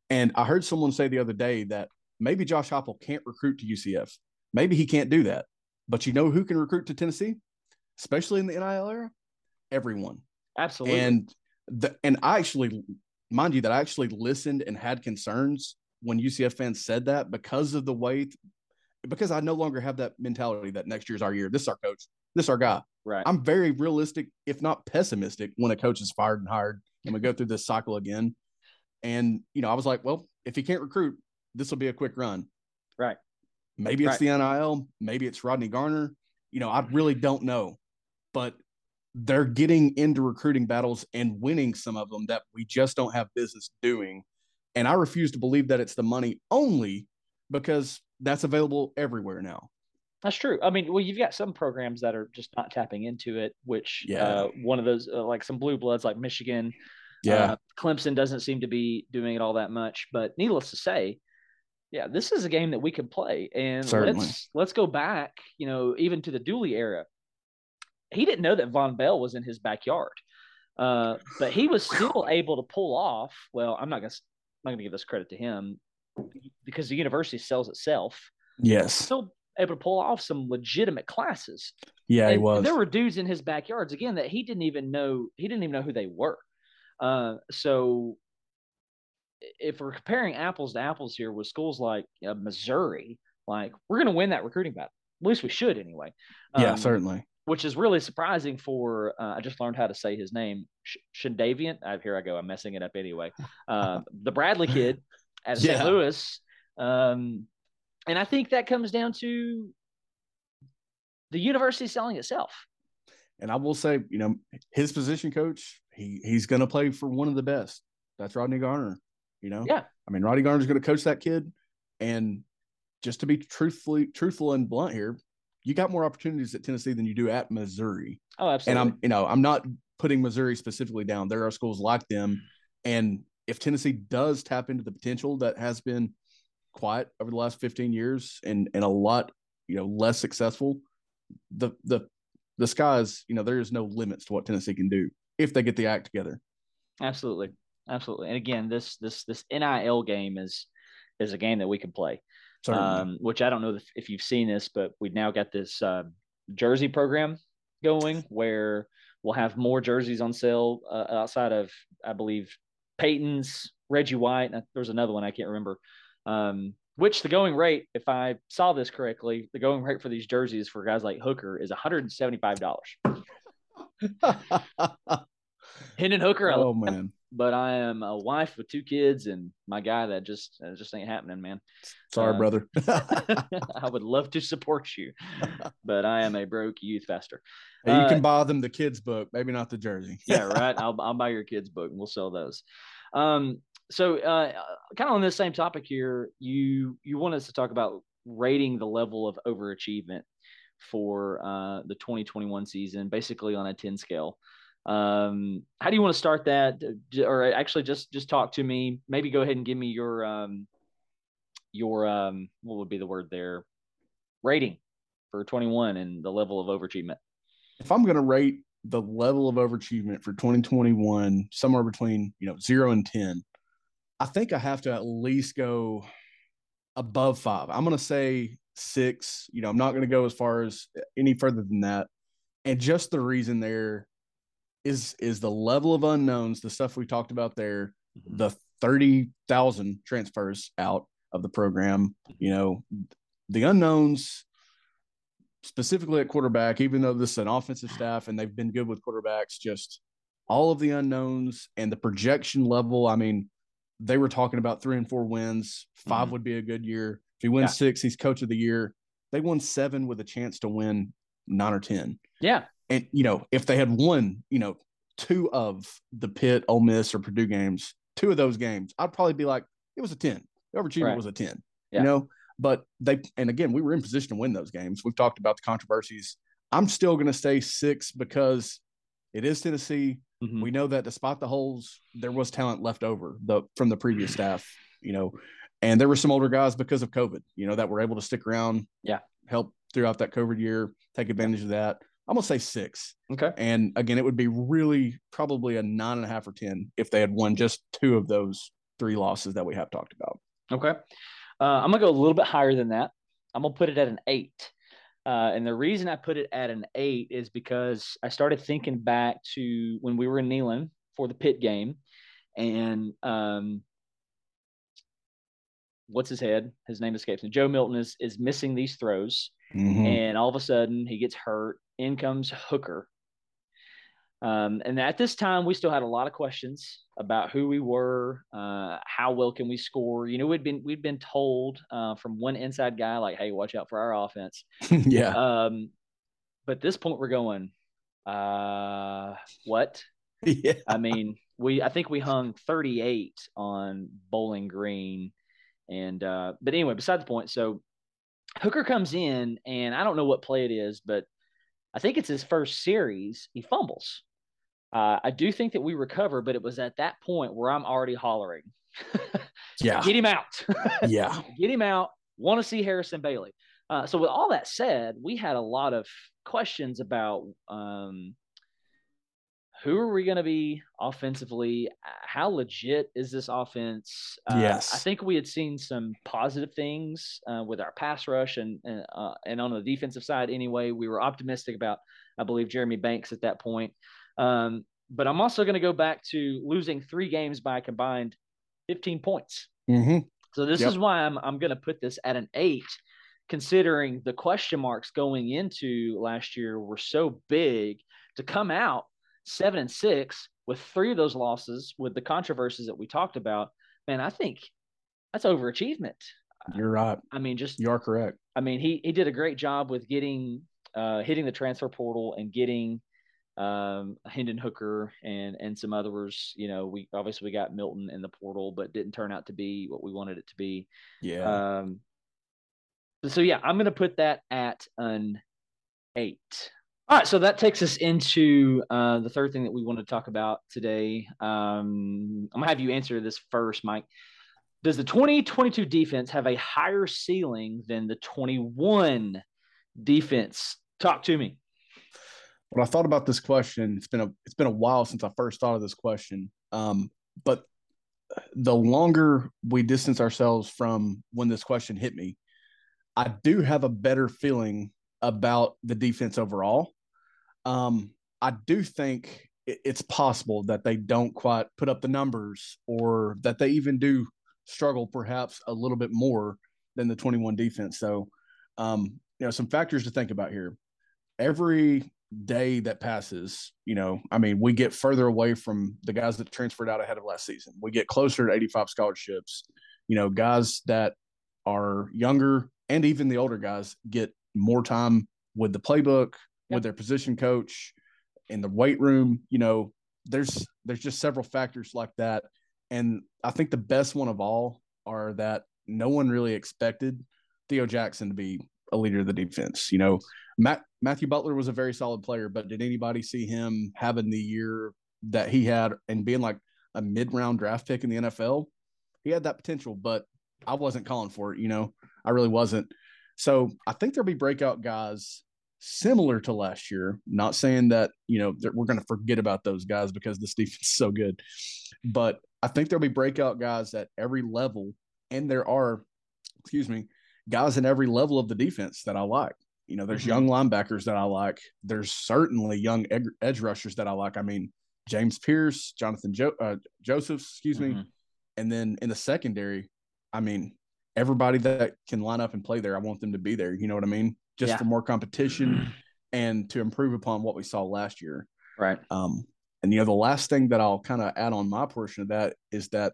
And I heard someone say the other day that maybe Josh Heupel can't recruit to UCF. Maybe he can't do that. But you know who can recruit to Tennessee, especially in the NIL era? Everyone. Absolutely. And the and I actually, mind you, that I actually listened and had concerns when UCF fans said that because of the way, because I no longer have that mentality that next year's our year. This is our coach. This is our guy. right. I'm very realistic, if not pessimistic, when a coach is fired and hired and we go through this cycle again. And, you know, I was like, well, if he can't recruit, this will be a quick run. Right. Maybe it's Right. the NIL, maybe it's Rodney Garner. You know, I really don't know. But they're getting into recruiting battles and winning some of them that we just don't have business doing. And I refuse to believe that it's the money only because that's available everywhere now. That's true. I mean, well, you've got some programs that are just not tapping into it, which Yeah. uh, one of those, uh, like some blue bloods, like Michigan, uh, Clemson doesn't seem to be doing it all that much. But needless to say, yeah, this is a game that we can play, and Certainly. let's let's go back, you know, even to the Dooley era. He didn't know that Vonn Bell was in his backyard, uh, but he was still able to pull off. Well, I'm not gonna I'm not gonna give this credit to him because the university sells itself. yes. Still able to pull off some legitimate classes. Yeah, he was. There were dudes in his backyards again that he didn't even know. He didn't even know who they were. Uh, so, if we're comparing apples to apples here with schools like uh, Missouri, like we're going to win that recruiting battle. At least we should anyway. yeah, Um, certainly. Which is really surprising for. Uh, I just learned how to say his name, Sh- Shindavian. Uh, here I go. I'm messing it up anyway. Uh, the Bradley kid <laughs> at Yeah. St. Louis. Um, and I think that comes down to the university selling itself. And I will say, you know, his position coach, he he's going to play for one of the best. That's Rodney Garner. You know, Yeah. I mean, Rodney Garner's going to coach that kid, and just to be truthfully truthful and blunt here, you got more opportunities at Tennessee than you do at Missouri. Oh, absolutely. And I'm, you know, I'm not putting Missouri specifically down. There are schools like them, and if Tennessee does tap into the potential that has been quiet over the last 15 years and and a lot, you know, less successful, the the the skies, you know, there is no limits to what Tennessee can do if they get the act together. Absolutely, absolutely. And again, this this this NIL game is is a game that we can play. Um, which I don't know if, you've seen this, but we've now got this uh, jersey program going where we'll have more jerseys on sale uh, outside of I believe Peyton's, Reggie White. And there's another one I can't remember. Um, which the going rate, if I saw this correctly, the going rate for these jerseys for guys like Hooker is $175. <laughs> Hendon Hooker, oh man, but I am a wife with two kids and my guy that just that just ain't happening, man. sorry, Uh, brother. <laughs> I would love to support you, but I am a broke youth pastor. Hey, you uh, can buy them the kids book, maybe not the jersey. Yeah, <laughs> right. I'll I'll buy your kids book and we'll sell those. Um, so uh, kind of on this same topic here, you you want us to talk about rating the level of overachievement for uh, the 2021 season, basically on a 10 scale. Um, how do you want to start that? Or actually, just just talk to me. Maybe go ahead and give me your um, your um, what would be the word there? Rating for 21 and the level of overachievement. if I'm going to rate the level of overachievement for 2021 somewhere between you know zero and ten, I think I have to at least go above five. I'm going to say six. You know, I'm not going to go as far as any further than that. And just the reason there is is the level of unknowns, the stuff we talked about there, the thirty thousand transfers out of the program. You know, the unknowns specifically at quarterback, even though this is an offensive staff and they've been good with quarterbacks, just all of the unknowns and the projection level. I mean, they were talking about three and four wins. 5 Mhm. would be a good year. If he wins Yeah. six, he's coach of the year. They won seven with a chance to win nine or 10. Yeah, And, you know, if they had won, you know, two of the Pitt, Ole Miss, or Purdue games, two of those games, I'd probably be like, it was a 10. The overachievement Right. was a 10. Yeah. You know, but they, and again, we were in position to win those games. We've talked about the controversies. I'm still going to stay six because it is Tennessee. Mhm. We know that despite the holes, there was talent left over the from the previous <clears throat> staff, you know, and there were some older guys because of COVID, you know, that were able to stick around, Yeah. help throughout that COVID year, take advantage of that. I'm gonna say six. Okay. And again, it would be really probably a nine and a half or ten if they had won just two of those three losses that we have talked about. Okay. Uh, I'm gonna go a little bit higher than that. I'm gonna put it at an eight. Uh, and the reason I put it at an eight is because I started thinking back to when we were in Neyland for the Pitt game, and um, what's his head? His name escapes me. Joe Milton is is missing these throws, Mhm. and all of a sudden he gets hurt. In comes Hooker. Um, and at this time, we still had a lot of questions about who we were, uh, how well can we score. You know, we'd been we'd been told uh, from one inside guy like, "Hey, watch out for our offense." <laughs> yeah. Um, but at this point, we're going, uh, what? <laughs> yeah. I mean, we I think we hung 38 on Bowling Green, and uh, but anyway, beside the point. So Hooker comes in, and I don't know what play it is, but I think it's his first series. He fumbles. Uh, I do think that we recover, but it was at that point where I'm already hollering, <laughs> Yeah. "Get him out! <laughs> Yeah. Get him out! Want to see Harrison Bailey." Uh, so with all that said, we had a lot of questions about um, who are we going to be offensively? How legit is this offense? Uh, Yes. I think we had seen some positive things uh, with our pass rush and and, uh, and on the defensive side. Anyway, we were optimistic about, I believe, Jeremy Banks at that point. Um, but I'm also going to go back to losing three games by a combined 15 points. hmm So this Yep. is why I'm I'm going to put this at an eight, considering the question marks going into last year were so big to come out seven and six with three of those losses with the controversies that we talked about. Man, I think that's overachievement. You're right. I mean, just You are correct. I mean, he he did a great job with getting uh, hitting the transfer portal and getting um, Hendon Hooker and and some others. You know, we obviously we got Milton in the portal, but didn't turn out to be what we wanted it to be. Yeah. Um, so yeah, I'm gonna put that at an eight. All right, so that takes us into uh, the third thing that we want to talk about today. Um, I'm gonna have you answer this first, Mike. Does the 2022 defense have a higher ceiling than the 21 defense? Talk to me. when I thought about this question, it's been a it's been a while since I first thought of this question. Um, but the longer we distance ourselves from when this question hit me, I do have a better feeling about the defense overall. Um, I do think it's possible that they don't quite put up the numbers, or that they even do struggle perhaps a little bit more than the 21 defense. So, um, you know, some factors to think about here. Every day that passes, you know, I mean, we get further away from the guys that transferred out ahead of last season. We get closer to 85 scholarships. You know, guys that are younger and even the older guys get more time with the playbook, Yep. with their position coach, in the weight room. You know, there's there's just several factors like that. And I think the best one of all are that no one really expected Theo Jackson to be a leader of the defense. You know, Matt, Matthew Butler was a very solid player, but did anybody see him having the year that he had and being like a mid round draft pick in the NFL? He had that potential, but I wasn't calling for it. You know, I really wasn't. So I think there'll be breakout guys similar to last year. Not saying that, you know, that we're going to forget about those guys because this defense is so good, but I think there'll be breakout guys at every level. And there are, excuse me, guys in every level of the defense that I like. You know, there's Mhm. young linebackers that I like. There's certainly young ed- edge rushers that I like. I mean, James Pearce, Jonathan jo- uh, Josephs, excuse me. Mhm. And then in the secondary, I mean, everybody that can line up and play there, I want them to be there. You know what I mean? Just Yeah. for more competition <clears throat> and to improve upon what we saw last year. Right. Um, and you know, the last thing that I'll kind of add on my portion of that is that,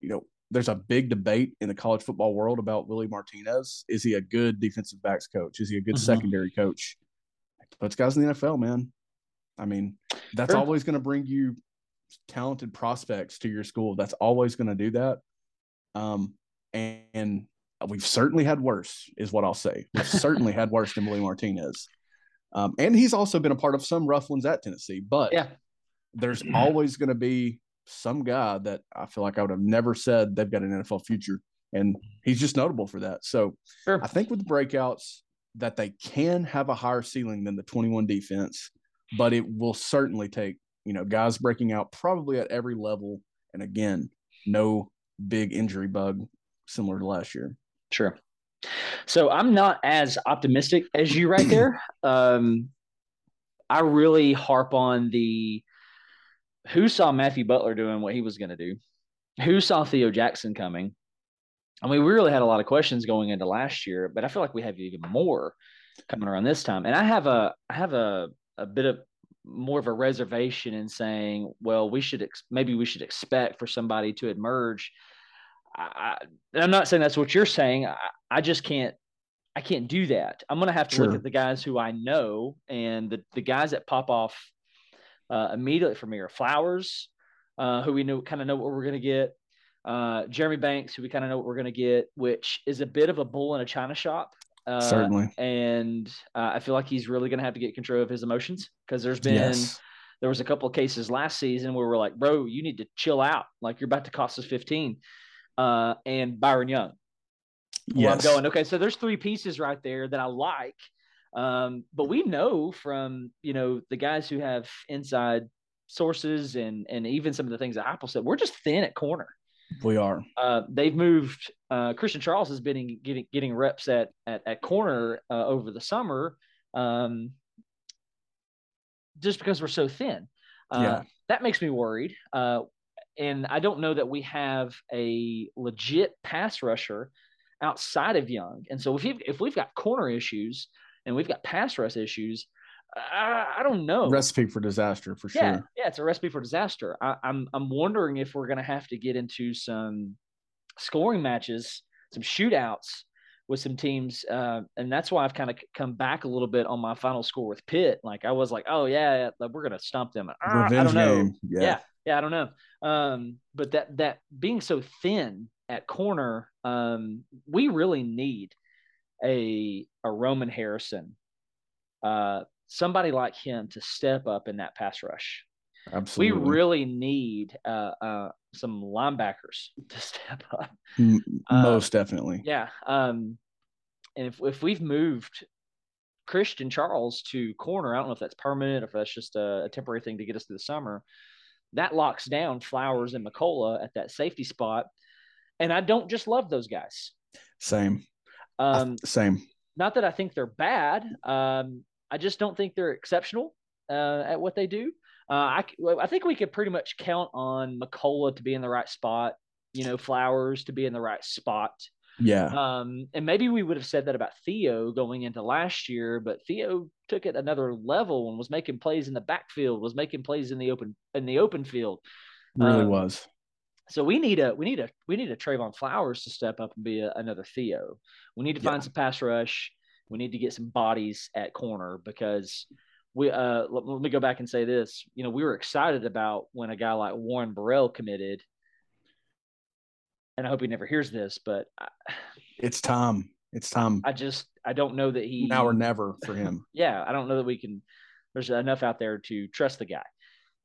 you know, there's a big debate in the college football world about Willie Martinez. Is he a good defensive backs coach? Is he a good Mhm. secondary coach? Puts guys in the NFL, man. I mean, that's Sure. always going to bring you talented prospects to your school. That's always going to do that. Um, and, and we've certainly had worse, is what I'll say. We've <laughs> certainly had worse than Willie Martinez. Um, and he's also been a part of some rough ones at Tennessee, but Yeah. there's <clears throat> always going to be some guy that I feel like I would have never said they've got an NFL future. And he's just notable for that. So Sure. I think with the breakouts, that they can have a higher ceiling than the 21 defense, but it will certainly take, you know, guys breaking out probably at every level. And again, no big injury bug similar to last year. Sure. So I'm not as optimistic as you right there. <clears throat> Um, I really harp on the who saw Matthew Butler doing what he was going to do, who saw Theo Jackson coming. I mean, we really had a lot of questions going into last year, but I feel like we have even more coming around this time. And I have a I have a a bit of more of a reservation in saying, well, we should ex- maybe we should expect for somebody to emerge. I, am not saying that's what you're saying. I, I just can't I can't do that. I'm going to have to sure. look at the guys who I know and the, the guys that pop off uh, immediately for me are Flowers, uh, who we know kind of know what we're going to get. Uh, Jeremy Banks, who we kind of know what we're going to get, which is a bit of a bull in a china shop. Uh, Certainly. And uh, I feel like he's really going to have to get control of his emotions because there's been yes. there was a couple of cases last season where we're like, bro, you need to chill out. Like you're about to cost us 15. Uh, and Byron Young, yes. I'm going, okay, so there's three pieces right there that I like. Um, but we know from, you know, the guys who have inside sources and and even some of the things that Heupel said, we're just thin at corner. We are. Uh, they've moved. Uh, Christian Charles has been getting getting reps at at, at corner uh, over the summer, um, just because we're so thin. Uh, yeah. That makes me worried. And I don't know that we have a legit pass rusher outside of Young. And so if you if we've got corner issues and we've got pass rush issues, I, I don't know. Recipe for disaster for yeah, sure. Yeah, it's a recipe for disaster. I, I'm I'm wondering if we're going to have to get into some scoring matches, some shootouts with some teams, uh, and that's why I've kind of come back a little bit on my final score with Pitt. Like I was like, oh yeah, we're going to stump them. Ah, I don't know. Game. Yeah. yeah, yeah, I don't know. Um, but that that being so thin at corner, um, we really need a a Roman Harrison, uh, somebody like him to step up in that pass rush. Absolutely, we really need uh, uh, some linebackers <laughs> to step up. Most um, definitely, yeah. Um, and if if we've moved Christian Charles to corner, I don't know if that's permanent, or if that's just a, a temporary thing to get us through the summer. That locks down Flowers and McCollough at that safety spot and I don't just love those guys. Same. Um, same. Not that I think they're bad. Um, I just don't think they're exceptional uh, at what they do. Uh, I, I think we could pretty much count on McCollough to be in the right spot. You know, Flowers to be in the right spot. Yeah. Um, and maybe we would have said that about Theo going into last year, but Theo took it another level and was making plays in the backfield, was making plays in the open in the open field. Really um, was. So we need a we need a we need a Trevon Flowers to step up and be a, another Theo. We need to find yeah. some pass rush. We need to get some bodies at corner because we uh let, let, me go back and say this. You know, we were excited about when a guy like Warren Burrell committed. And I hope he never hears this, but I, it's time. It's time. I just I don't know that he now or never for him. <laughs> yeah, I don't know that we can there's enough out there to trust the guy.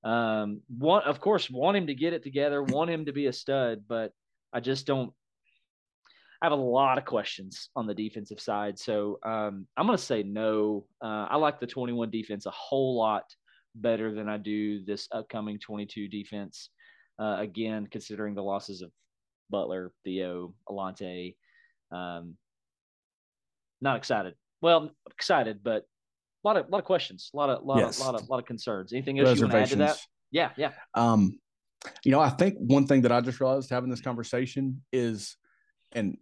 Um, want of course want him to get it together, want him to be a stud, but I just don't. I have a lot of questions on the defensive side, so um, I'm going to say no. Uh, I like the 21 defense a whole lot better than I do this upcoming 22 defense. Uh, again, considering the losses of Butler, Theo, Alontae, um, not excited. Well, excited, but a lot of lot of questions, a lot of lot yes. of lot of lot of concerns. Anything else you want to add to that? Yeah, yeah. Um, you know, I think one thing that I just realized having this conversation is, and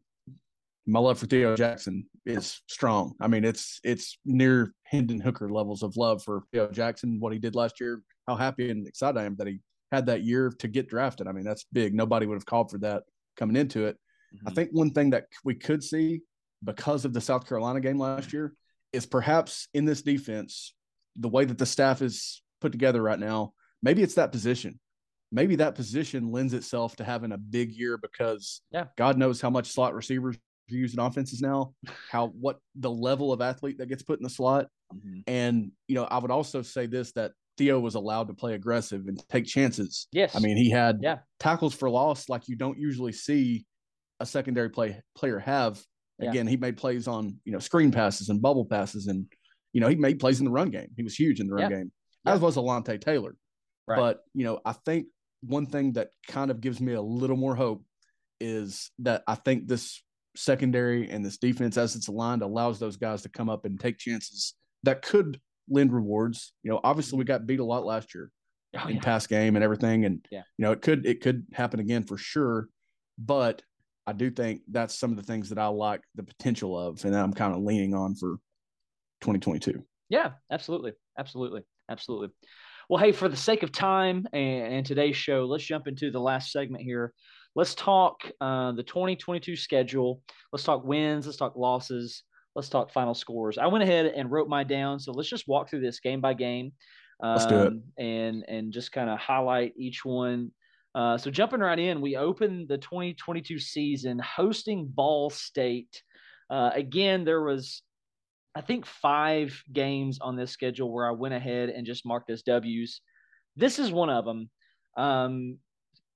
my love for Theo Jackson is strong. I mean, it's it's near Hendon Hooker levels of love for Theo Jackson. What he did last year, how happy and excited I am that he had that year to get drafted. I mean, that's big. Nobody would have called for that coming into it. Mm-hmm. I think one thing that we could see because of the South Carolina game last year is perhaps in this defense, the way that the staff is put together right now, maybe it's that position. Maybe that position lends itself to having a big year because yeah. God knows how much slot receivers are used in offenses now, how what the level of athlete that gets put in the slot. Mm-hmm. And, you know, I would also say this that Theo was allowed to play aggressive and take chances. Yes. I mean, he had yeah. tackles for loss like you don't usually see a secondary play player have Yeah. Again, he made plays on you know screen passes and bubble passes, and you know he made plays in the run game. He was huge in the run Yeah. game, Yeah. as was Alontae Taylor. Right. But you know, I think one thing that kind of gives me a little more hope is that I think this secondary and this defense, as it's aligned, allows those guys to come up and take chances that could lend rewards. You know, obviously we got beat a lot last year Oh, in yeah. pass game and everything, and Yeah. you know it could it could happen again for sure. But I do think that's some of the things that I like the potential of, and I'm kind of leaning on for 2022. Yeah, absolutely. Absolutely. Absolutely. Well, hey, for the sake of time and, and today's show, let's jump into the last segment here. Let's talk uh, the 2022 schedule. Let's talk wins. Let's talk losses. Let's talk final scores. I went ahead and wrote my down. So let's just walk through this game by game. Um, Let's do it. And, and just kind of highlight each one. Uh, so jumping right in, we open the 2022 season hosting Ball State. Uh, again, there was I think five games on this schedule where I went ahead and just marked as W's. This is one of them. Um,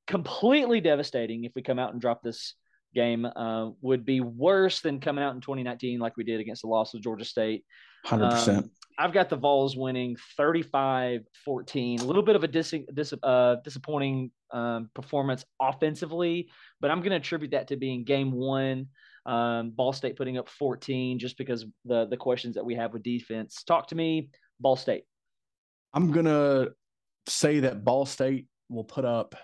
completely devastating if we come out and drop this game. Uh, would be worse than coming out in 2019 like we did against the loss of Georgia State. Hundred percent. Um, I've got the Vols winning 35 14. A little bit of a dis- dis- uh, disappointing um, performance offensively, but I'm going to attribute that to being game one. Um, Ball State putting up 14 just because the the questions that we have with defense. Talk to me, Ball State. I'm gonna say that Ball State will put up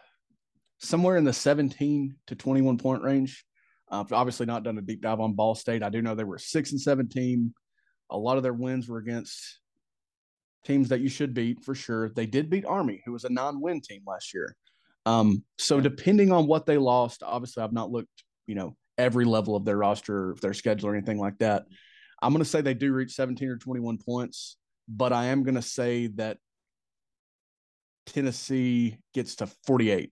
somewhere in the 17 to 21 point range. I've obviously not done a deep dive on Ball State. I do know they were six and 17. A lot of their wins were against teams that you should beat for sure. They did beat Army, who was a non-win team last year. Um, so depending on what they lost, obviously I've not looked, you know, every level of their roster, their schedule, or anything like that. I'm going to say they do reach 17 or 21 points, but I am going to say that Tennessee gets to 48.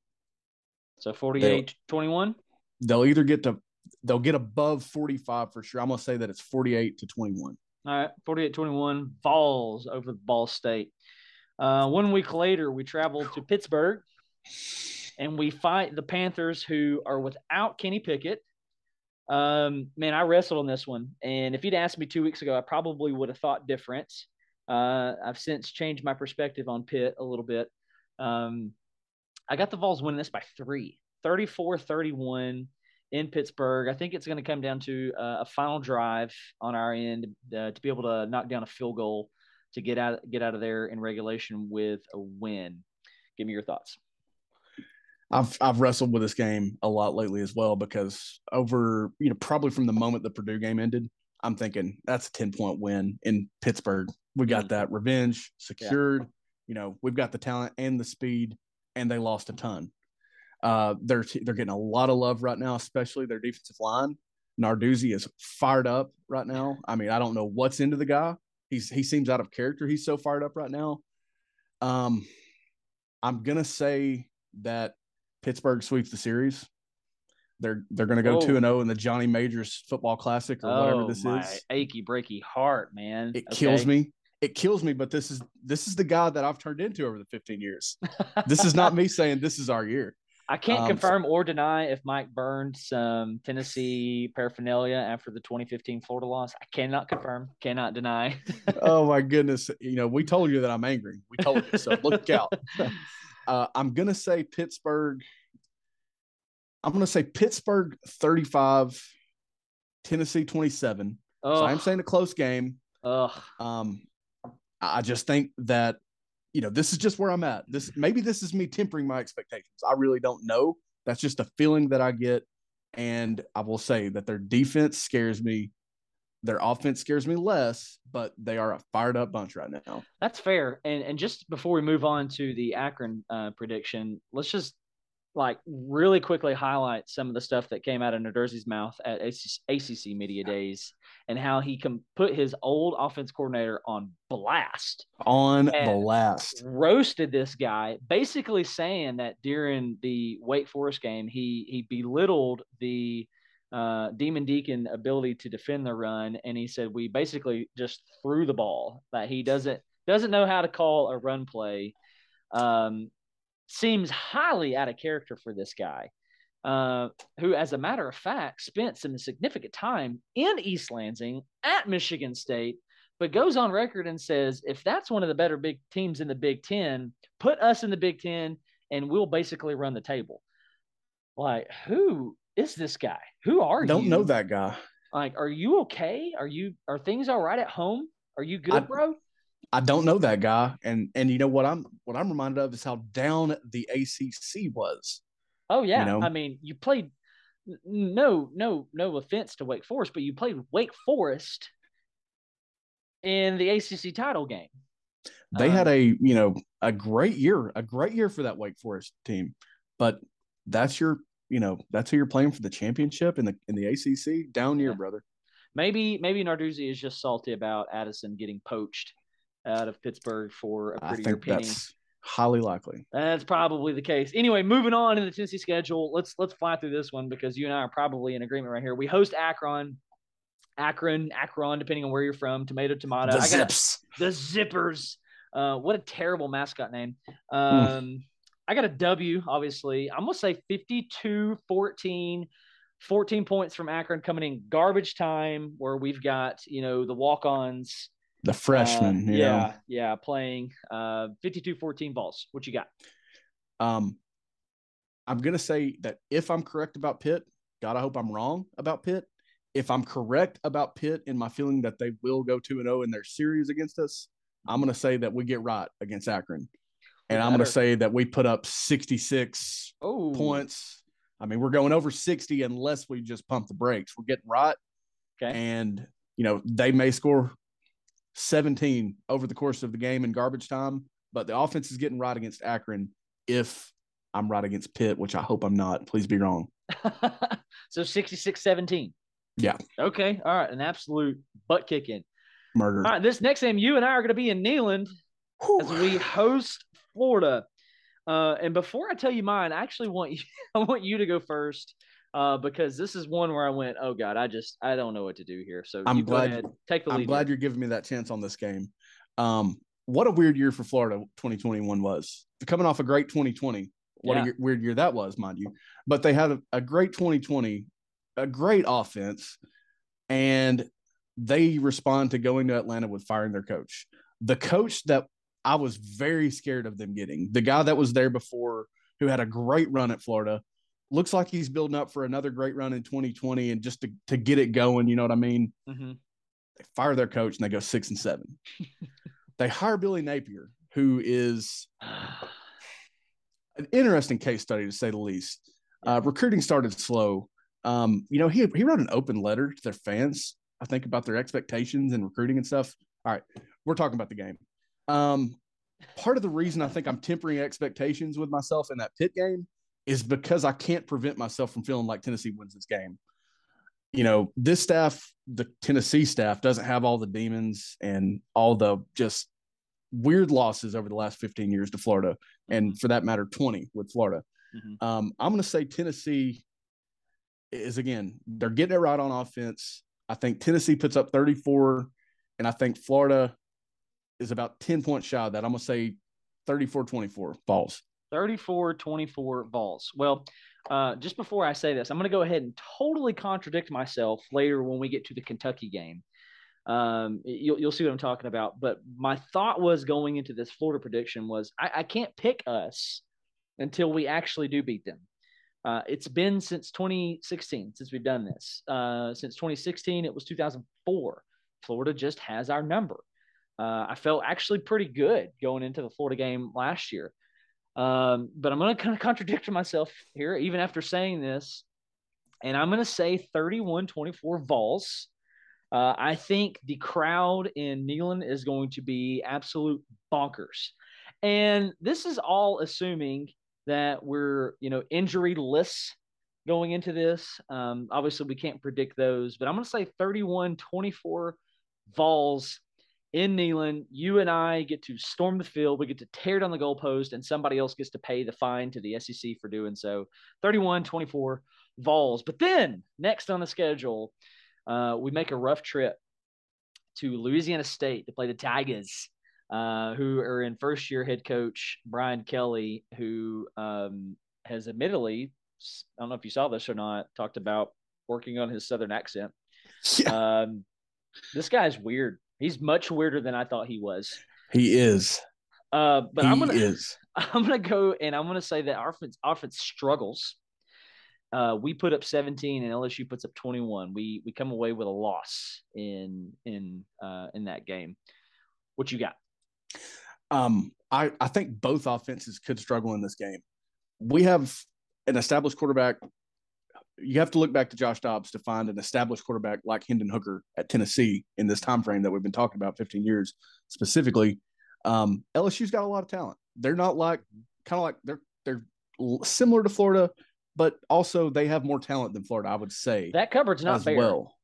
So 48 21. They'll either get to they'll get above 45 for sure. I'm going to say that it's 48 to 21. All right, 48 21, Vols over Ball State. Uh, one week later, we travel to Pittsburgh and we fight the Panthers, who are without Kenny Pickett. Um, man, I wrestled on this one. And if you'd asked me two weeks ago, I probably would have thought different. Uh, I've since changed my perspective on Pitt a little bit. Um, I got the Vols winning this by three, 34 31 in Pittsburgh. I think it's going to come down to uh, a final drive on our end uh, to be able to knock down a field goal to get out get out of there in regulation with a win. Give me your thoughts. I've I've wrestled with this game a lot lately as well because over you know probably from the moment the Purdue game ended, I'm thinking that's a 10 point win in Pittsburgh. We got Mhm. that revenge secured. You know, we've got the talent and the speed, and they lost a ton. Uh, they're they're getting a lot of love right now, especially their defensive line. Narduzzi is fired up right now. I mean, I don't know what's into the guy. He's he seems out of character. He's so fired up right now. Um, I'm gonna say that Pittsburgh sweeps the series. They're they're gonna go Oh. two and zero in the Johnny Majors Football Classic or whatever this my is. achy breaky heart, man. It kills me. It kills me. But this is this is the guy that I've turned into over the 15 years. This is not me <laughs> saying this is our year. I can't Um, confirm or deny if Mike burned some Tennessee paraphernalia after the 2015 Florida loss. I cannot confirm, cannot deny. oh my <laughs> goodness. You know, we told you that I'm angry. We told you. So look out. <laughs> Uh, I'm gonna say Pittsburgh. I'm gonna say Pittsburgh 35, Tennessee 27. So I'm saying a close game. ugh. Um, I just think that you know this is just where I'm at. This maybe this is me tempering my expectations. I really don't know. That's just a feeling that I get, and I will say that their defense scares me. Their offense scares me less, but they are a fired up bunch right now. That's fair. And and just before we move on to the Akron uh, prediction, let's just like really quickly highlight some of the stuff that came out of Narduzzi's mouth at ACC, ACC Media Days and how he can put his old offense coordinator on blast. On blast. roasted this guy, basically saying that during the Wake Forest game, he he belittled the uh, Demon Deacon ability to defend the run, and he said we basically just threw the ball. That he doesn't doesn't know how to call a run play. Um, seems highly out of character for this guy. uh, who, as a matter of fact, spent some significant time in East Lansing at Michigan State, but goes on record and says, if that's one of the better big teams in the Big Ten, put us in the Big Ten and we'll basically run the table. Like, who is this guy? Who are you? Don't know that guy. Like, are you okay? Are you are things all right at home? Are you good, I- bro? I don't know that guy, and and you know what I'm what I'm reminded of is how down the ACC was. Oh yeah. know? I mean, you played no, no, no offense to Wake Forest, but you played Wake Forest in the ACC title game. They had Um, a you know a great year, a great year for that Wake Forest team, but that's your you know that's who you're playing for the championship in the in the ACC. Down year, Yeah. brother. Maybe maybe Narduzzi is just salty about Addison getting poached out of Pittsburgh for a prettier think penny. that's highly likely. That's probably the case. Anyway, moving on in the Tennessee schedule. Let's let's fly through this one because you and I are probably in agreement right here. We host Akron, Akron, Akron, depending on where you're from. Tomato, tomato. the I got Zips. the Zippers. Uh, what a terrible mascot name. Hmm. Um, I got a W, obviously. I'm going to say 52 14, 14 points from Akron coming in garbage time, where we've got, you know, the walk ons. The freshman. you yeah, know. yeah, playing uh, 52 14 Vols. What you got? Um, I'm gonna say that if I'm correct about Pitt, God, I hope I'm wrong about Pitt. If I'm correct about Pitt in my feeling that they will go two and zero in their series against us, I'm gonna say that we get right against Akron, and I'm gonna say that we put up 66 Oh, points. I mean, we're going over 60 unless we just pump the brakes. We're getting right, Okay. and you know they may score 17 over the course of the game in garbage time, but the offense is getting right against Akron. If I'm right against Pitt, which I hope I'm not, please be wrong. <laughs> so 66 17. Yeah. Okay. All right. An absolute butt kicking. Murder. All right. This next game, you and I are going to be in Neyland as we host Florida. Uh, and before I tell you mine, I actually want you, <laughs> I want you to go first uh, because this is one where I went, oh God, I just, I don't know what to do here. So I'm glad- ahead, take the lead. I'm glad here. you're giving me that chance on this game. Um, what a weird year for Florida 2021 was. Coming off a great 2020. What Yeah. a weird year that was, mind you. But they had a, a great 2020, a great offense, and they respond to going to Atlanta with firing their coach. The coach that I was very scared of them getting, the guy that was there before, who had a great run at Florida, looks like he's building up for another great run in 2020 and just to, to get it going, you know what I mean? Mhm. they fire their coach and they go six and seven. <laughs> they hire Billy Napier, who is an interesting case study to say the least. Uh, recruiting started slow. Um, you know, he he wrote an open letter to their fans, I think, about their expectations and recruiting and stuff. All right, we're talking about the game. Um, part of the reason I think I'm tempering expectations with myself in that Pitt game is because I can't prevent myself from feeling like Tennessee wins this game. You know, this staff, the Tennessee staff, doesn't have all the demons and all the just weird losses over the last 15 years to Florida, and for that matter, 20 with Florida. Mhm. Um, I'm going to say Tennessee is again, they're getting it right on offense. I think Tennessee puts up 34, and I think Florida is about 10 points shy of that. I'm going to say 34 24 Vols. 34 24 Vols. Well, uh, just before I say this, I'm going to go ahead and totally contradict myself later when we get to the Kentucky game. Um, you'll, you'll see what I'm talking about. But my thought was going into this Florida prediction was I, I can't pick us until we actually do beat them. Uh, it's been since 2016 since we've done this. Uh, since 2016, it was 2004. Florida just has our number. Uh, I felt actually pretty good going into the Florida game last year. Um, but I'm going to kind of contradict myself here, even after saying this. And I'm going to say 31 24 Vols. Uh, I think the crowd in Neyland is going to be absolute bonkers. And this is all assuming that we're, you know, injury-less going into this. Um, obviously, we can't predict those, but I'm going to say 31 24 Vols in Neyland, you and I get to storm the field. We get to tear down the goalpost, and somebody else gets to pay the fine to the SEC for doing so. 31 24 Vols. But then, next on the schedule, uh, we make a rough trip to Louisiana State to play the Tigers, uh, who are in first year head coach Brian Kelly, who um, has admittedly I don't know if you saw this or not. Talked about working on his southern accent. <laughs> Yeah. Um, this guy's weird. He's much weirder than I thought he was. He is. Uh, but he I'm gonna is. <laughs> I'm gonna go and I'm gonna say that our offense, offense struggles. Uh, we put up 17 and LSU puts up 21. We we come away with a loss in in uh, in that game. What you got? Um, I, I think both offenses could struggle in this game. We have an established quarterback. You have to look back to Josh Dobbs to find an established quarterback like Hendon Hooker at Tennessee in this time frame that we've been talking about, 15 years specifically. Um, LSU's got a lot of talent. They're not like kind of like they're they're similar to Florida, but also they have more talent than Florida. I would say that cupboard's not bare. well.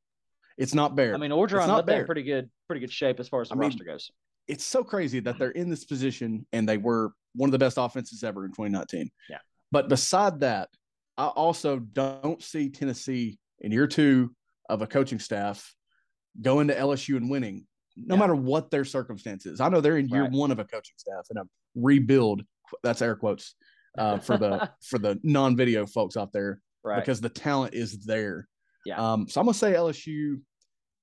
It's not bare. I mean, Orgeron not left that bare. pretty good pretty good shape as far as the I mean, roster goes. it's so crazy that they're in this position and they were one of the best offenses ever in 2019. Yeah. But beside that, I also don't see Tennessee in year two of a coaching staff going to LSU and winning, no Yeah. matter what their circumstances. I know they're in year Right. one of a coaching staff and a rebuild. That's air quotes uh, for the <laughs> for the non-video folks out there Right. because the talent is there. Yeah. Um, so I'm gonna say LSU.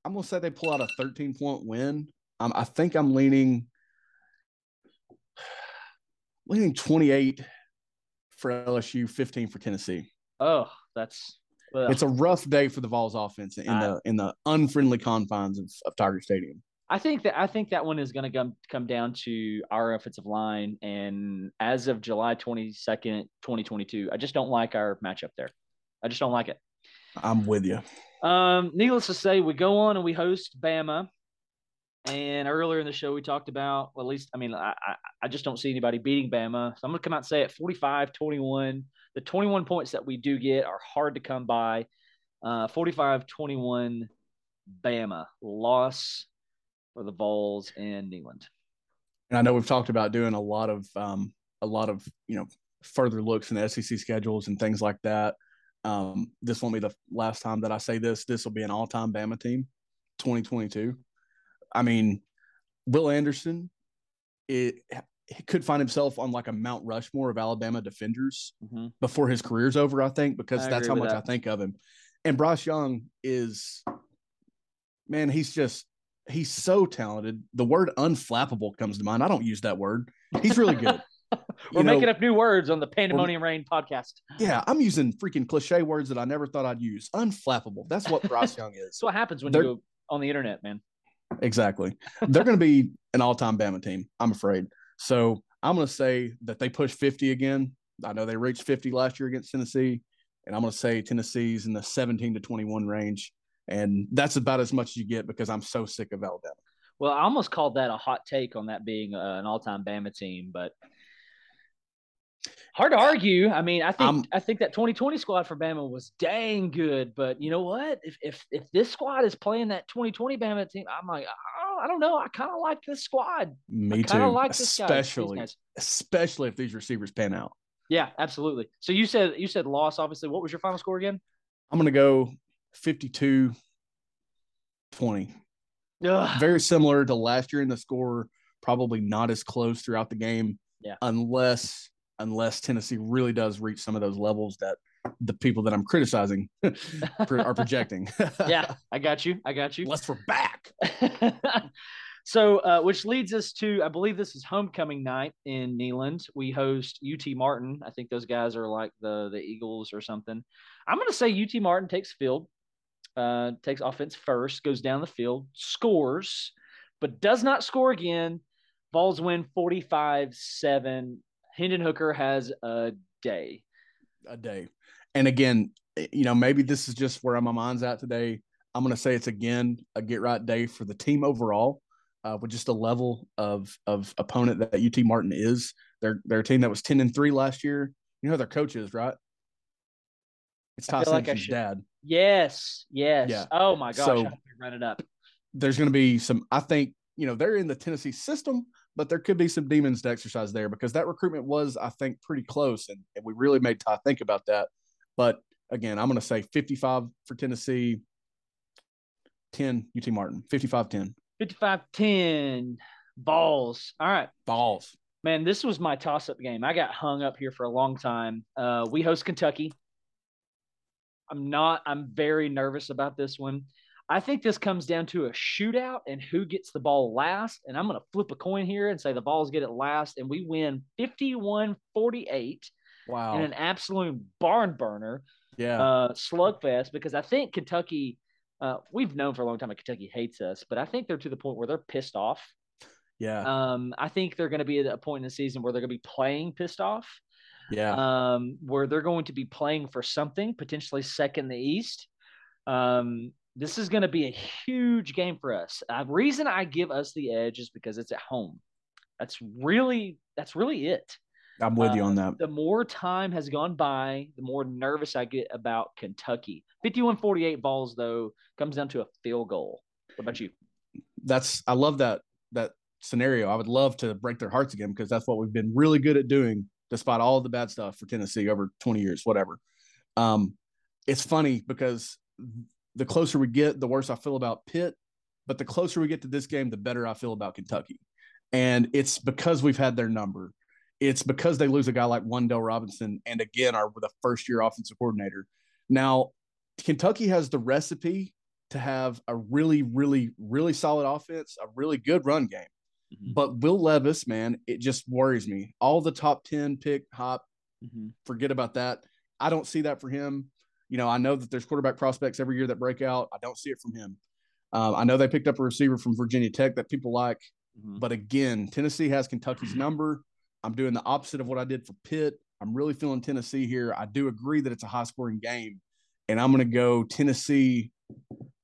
I'm gonna say they pull out a 13 point win. Um, I think I'm leaning <sighs> leaning 28 for LSU, 15 for Tennessee. oh, that's well, It's a rough day for the Vols offense in I- the in the unfriendly confines of, of Tiger Stadium. I think that I think that one is going to come come down to our offensive line, and as of July twenty second, twenty twenty two, I just don't like our matchup there. I just don't like it. I'm with you. Um, needless to say, we go on and we host Bama. And earlier in the show, we talked about, well, at least, I mean, I, I, I just don't see anybody beating Bama. So I'm going to come out and say it 45 21. The 21 points that we do get are hard to come by. Uh, 45 21 Bama loss for the Vols in Neyland. And I know we've talked about doing a lot of um, a lot of you know further looks in the SEC schedules and things like that. Um, this won't be the last time that I say this. This will be an all-time Bama team, 2022. I mean, Will Anderson, it he could find himself on like a Mount Rushmore of Alabama defenders Mm-hmm. before his career's over. I think because I that's how much that. I think of him. And Bryce Young is, man, he's just he's so talented. The word unflappable comes to mind. I don't use that word. He's really good. <laughs> We're know, making up new words on the Pandemonium Reigns podcast. Yeah, I'm using freaking cliche words that I never thought I'd use. Unflappable. That's what Bryce Young is. <laughs> That's what happens when They're- you go on the internet, man. Exactly. They're going to be an all-time Bama team, I'm afraid. So I'm going to say that they push 50 again. I know they reached 50 last year against Tennessee, and I'm going to say Tennessee's in the 17 to 21 range, and that's about as much as you get because I'm so sick of Alabama. Well, I almost called that a hot take on that being uh, an all-time Bama team, but hard to argue. I mean, I think I'm- I think that 2020 squad for Bama was dang good, but you know what? If if if this squad is playing that 2020 Bama team, I'm like, oh, I don't know. I kind of like this squad. Me I kind of too. like this guy. especially, especially if these receivers pan out. Yeah, absolutely. So you said you said loss. Obviously, what was your final score again? I'm going to go 52 20. Ugh. very similar to last year in the score, probably not as close throughout the game. Yeah. Unless unless Tennessee really does reach some of those levels that the people that I'm criticizing <laughs> are projecting. <laughs> yeah, I got you. I got you. Unless we're back. <laughs> so, uh, which leads us to, I believe this is homecoming night in Neyland. We host UT Martin. I think those guys are like the the Eagles or something. I'm going to say UT Martin takes field, uh, takes offense first, goes down the field, scores, but does not score again. Vols win 45 7. Hendon Hooker has a day. A day. And again, eh, you know, maybe this is just where my mind's at today. I'm going to say it's again a get right day for the team overall, uh, with just the level of of opponent that UT Martin is. They're they're a team that was ten and three last year. You know their coach is, right? It's Ty feel like should- dad. Yes, yes. Yeah. Oh my gosh, So- I have to run it up. There's going to be some. I think you know they're in the Tennessee system, but there could be some demons to exercise there because that recruitment was, I think, pretty close, and, and we really made Ty think about that. But again, I'm going to say 55 for Tennessee, 10 UT Martin, 55-10 55-10 Vols. All right. Vols. Man, this was my toss-up game. I got hung up here for a long time. Uh, we host Kentucky. I'm not. I'm very nervous about this one. I think this comes down to a shootout and who gets the ball last. And I'm going to flip a coin here and say the Vols get it last, and we win 51 48 Wow. in an absolute barn burner yeah. uh, slugfest because I think Kentucky, uh, we've known for a long time that Kentucky hates us, but I think they're to the point where they're pissed off. yeah. Um, I think they're going to be at a point in the season where they're going to be playing pissed off, yeah. um, where they're going to be playing for something, potentially second in the East. Um, this is going to be a huge game for us. Uh, reason I give us the edge is because it's at home. That's really that's really it. I'm with you uh, on that. The more time has gone by, the more nervous I get about Kentucky. 51-48 balls though comes down to a field goal. What about you? That's I love that that scenario. I would love to break their hearts again because that's what we've been really good at doing, despite all the bad stuff for Tennessee over 20 years, whatever. Um, it's funny because the closer we get, the worse I feel about Pitt. But the closer we get to this game, the better I feel about Kentucky. And it's because we've had their number. It's because they lose a guy like Wan'Dale Robinson and again are the first year offensive coordinator. Now, Kentucky has the recipe to have a really, really, really solid offense, a really good run game. Mhm. But Will Levis, man, it just worries me. All the top 10 pick hop, Mm-hmm. forget about that. I don't see that for him. You know, I know that there's quarterback prospects every year that break out. I don't see it from him. Um, I know they picked up a receiver from Virginia Tech that people like, Mm-hmm. but again, Tennessee has Kentucky's number. I'm doing the opposite of what I did for Pitt. I'm really feeling Tennessee here. I do agree that it's a high scoring game, and I'm going to go Tennessee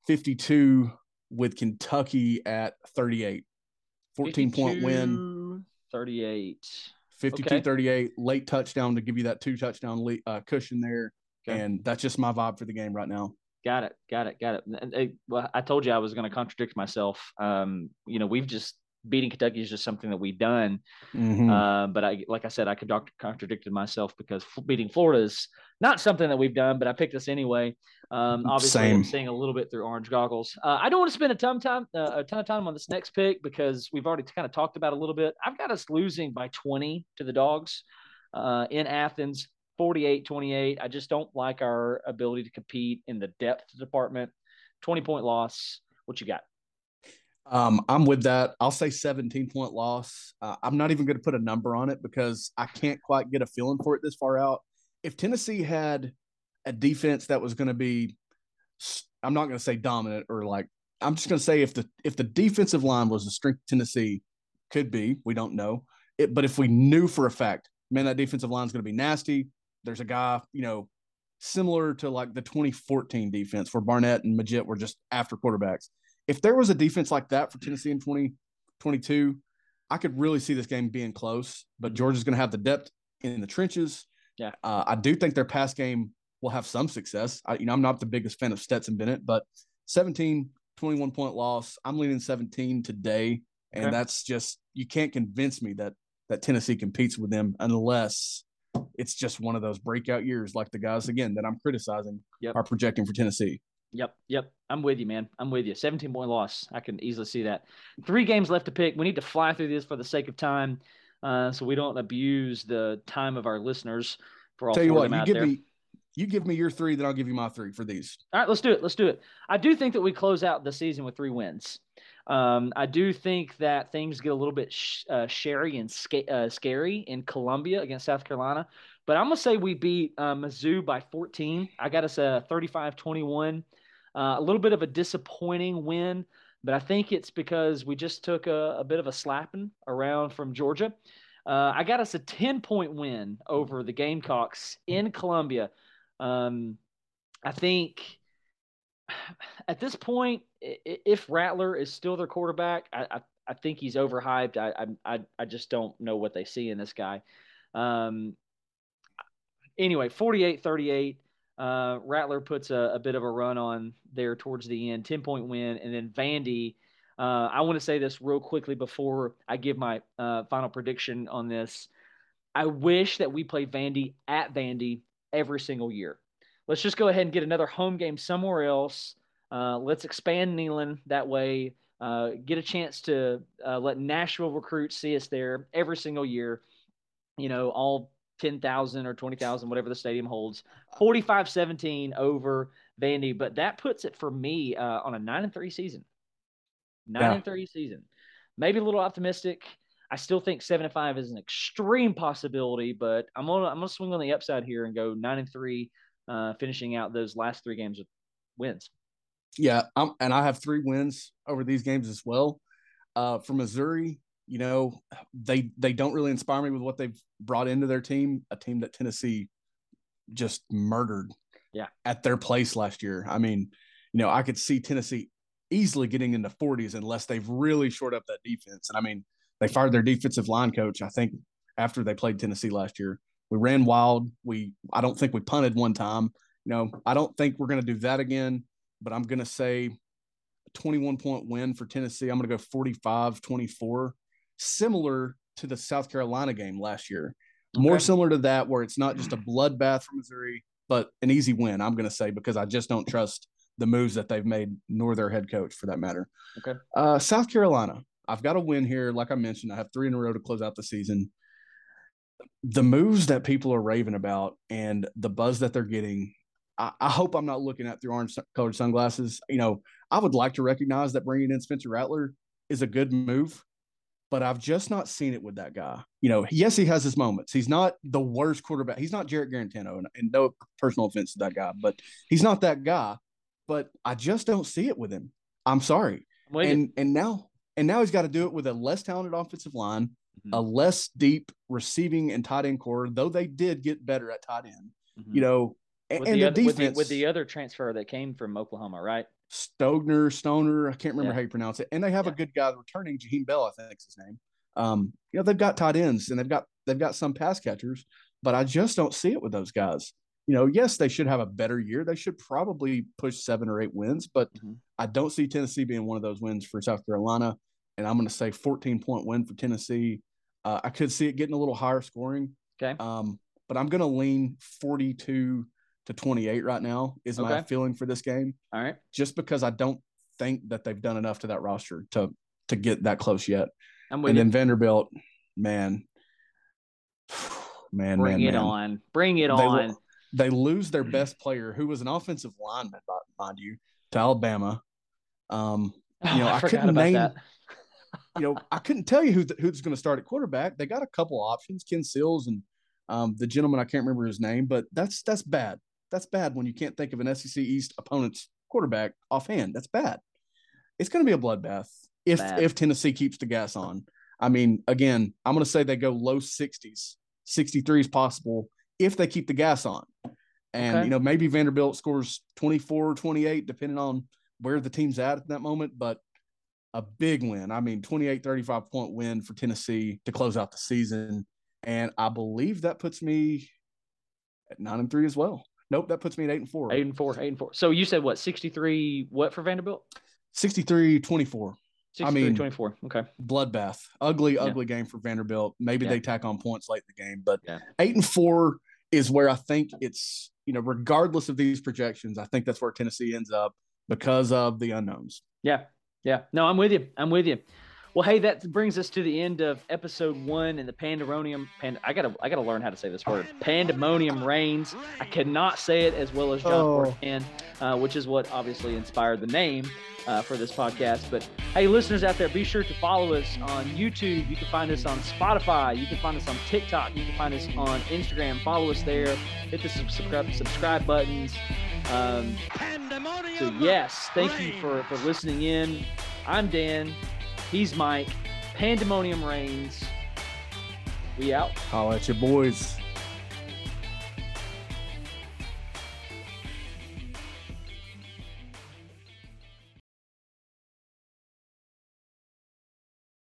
52 with Kentucky at 38. 14 point win, 38. 52 Okay. 38, late touchdown to give you that two touchdown le- uh, cushion there. Okay. And that's just my vibe for the game right now. Got it. Got it. Got it. And, uh, well, I told you I was going to contradict myself. Um, you know, we've just beating Kentucky is just something that we've done. Mhm. Uh, but I, like I said, I could contradicted myself because f- beating Florida is not something that we've done, but I picked this anyway. Um, obviously, I'm seeing a little bit through orange goggles. Uh, I don't want to spend a ton of time, uh, a ton of time on this next pick because we've already kind of talked about it a little bit. I've got us losing by 20 to the Dogs uh, in Athens, 48-28. I just don't like our ability to compete in the depth department. 20 point loss. What you got? Um, I'm with that. I'll say 17 point loss. Uh, I'm not even going to put a number on it because I can't quite get a feeling for it this far out. If Tennessee had a defense that was going to be, I'm not going to say dominant or like, I'm just going to say if the if the defensive line was the strength Tennessee, could be. We don't know it, but if we knew for a fact, man, that defensive line is going to be nasty. There's a guy, you know, similar to like the 2014 defense where Barnett and Maggitt were just after quarterbacks if there was a defense like that for Tennessee in 2022, I could really see this game being close. But Georgia's going to have the depth in the trenches. Yeah. Uh, I do think their pass game will have some success. I, you know, I'm not the biggest fan of Stetson Bennett, but 17, 21 point loss. I'm leaning 17 today. And Okay. that's just, you can't convince me that that Tennessee competes with them unless it's just one of those breakout years like the guys, again, that I'm criticizing Yep. are projecting for Tennessee. Yep, yep. I'm with you, man. I'm with you. 17 point loss. I can easily see that. Three games left to pick. We need to fly through this for the sake of time, uh, so we don't abuse the time of our listeners. For all Tell you what, you give there. me you give me your three, then I'll give you my three for these. All right, let's do it. Let's do it. I do think that we close out the season with three wins. Um, I do think that things get a little bit sh- uh, sherry and sca- uh, scary in Columbia against South Carolina. But I'm going to say we beat uh, Mizzou by 14. I got us a 35 21. Uh, a little bit of a disappointing win, but I think it's because we just took a, a bit of a slapping around from Georgia. Uh, I got us a 10 point win over the Gamecocks in Columbia. Um, I think <sighs> at this point, if Rattler is still their quarterback, I, I, I think he's overhyped. I, I, I, just don't know what they see in this guy. Um, anyway, 48 38. Uh, Rattler puts a, a bit of a run on there towards the end, 10 point win. And then Vandy, uh, I want to say this real quickly before I give my uh, final prediction on this. I wish that we played Vandy at Vandy every single year. Let's just go ahead and get another home game somewhere else. Uh, let's expand Neyland that way. Uh, get a chance to uh, let Nashville recruits see us there every single year. You know, all 10,000 or 20,000, whatever the stadium holds. 45 17 over Vandy, but that puts it for me uh, on a 9 and 3 season. 9 Yeah. and 3 season. Maybe a little optimistic. I still think 7 and 5 is an extreme possibility, but I'm going to I'm to swing on the upside here and go 9 and 3 uh, finishing out those last 3 games with wins. Yeah, I'm, and I have three wins over these games as well. Uh, for Missouri, you know, they they don't really inspire me with what they've brought into their team. A team that Tennessee just murdered. Yeah. at their place last year. I mean, you know, I could see Tennessee easily getting into 40s unless they've really shored up that defense. And I mean, they fired their defensive line coach. I think after they played Tennessee last year, we ran wild. We I don't think we punted one time. You know, I don't think we're going to do that again but I'm going to say a 21 point win for Tennessee. I'm going to go 45 24, similar to the South Carolina game last year. More similar to that, where it's not just a bloodbath for Missouri, but an easy win, I'm going to say, because I just don't trust the moves that they've made, nor their head coach for that matter. Okay. Uh, South Carolina, I've got a win here. Like I mentioned, I have three in a row to close out the season. The moves that people are raving about and the buzz that they're getting, I, I hope I'm not looking at through orange colored sunglasses. You know, I would like to recognize that bringing in Spencer Rattler is a good move, but I've just not seen it with that guy. You know, yes, he has his moments. He's not the worst quarterback. He's not Jarrett Guarantano, and, and no personal offense to that guy, but he's not that guy. But I just don't see it with him. I'm sorry. You. And and now and now he's got to do it with a less talented offensive line, Mhm. a less deep receiving and tight end core, though they did get better at tight end. Mhm. You know, with, and the the, other, with, defense the, with the other transfer that came from Oklahoma, right? Stogner, Stoner, I can't remember Yeah. how you pronounce it. And they have Yeah. a good guy returning, Jaheim Bell, I think is his name. Um, you know, they've got tight ends and they've got they've got some pass catchers, but I just don't see it with those guys. You know, yes, they should have a better year. They should probably push seven or eight wins, but Mhm. I don't see Tennessee being one of those wins for South Carolina. And I'm going to say 14 point win for Tennessee. Uh, I could see it getting a little higher scoring, Okay. um, but I'm going to lean 42 to 28 right now is my feeling for this game All right. just because I don't think that they've done enough to that roster to to get that close yet. I'm with And then Vanderbilt, man, <sighs> man, Bring man, it man. on. Bring it They on. They lose their best player, who was an offensive lineman, mi- mind you, to Alabama. Um, Oh, you know, I, I couldn't about name- that. <laughs> you know, I couldn't tell you who th- who's going to start at quarterback. They got a couple options, Ken Seals and um, the gentleman I can't remember his name, but that's that's bad. That's bad when you can't think of an SEC East opponent's quarterback offhand. That's bad. It's going to be a bloodbath if Bad. if Tennessee keeps the gas on. I mean, again, I'm going to say they go low 60s. 63 is possible if they keep the gas on. And Okay. you know, maybe Vanderbilt scores 24 28 depending on where the team's at at that moment, but a big win. I mean, 28 35 point win for Tennessee to close out the season. And I believe that puts me at nine and three as well. Nope, that puts me at eight and four. Eight and four. Eight and four. So you said what? 63 what for Vanderbilt? 63 24. 63 mean- 24. Okay. Bloodbath. Ugly, Yeah. ugly game for Vanderbilt. Maybe Yeah. they tack on points late in the game, but Yeah. eight and four is where I think it's, you know, regardless of these projections, I think that's where Tennessee ends up because of the unknowns. Yeah. Yeah. No, I'm with you. I'm with you. Well, hey, that brings us to the end of episode one and the pandemonium. Pand- I gotta, I gotta learn how to say this word. Pandemonium reigns. I cannot say it as well as John Oh. Ward can, uh, which is what obviously inspired the name uh, for this podcast. But hey, listeners out there, be sure to follow us on YouTube. You can find us on Spotify. You can find us on TikTok. You can find us on Instagram. Follow us there. Hit the subscribe subscribe buttons. Um, Pandemonium. so yes, thank you for for listening in. I'm Dan. He's Mike. Pandemonium reigns. We out. Holla at your boys.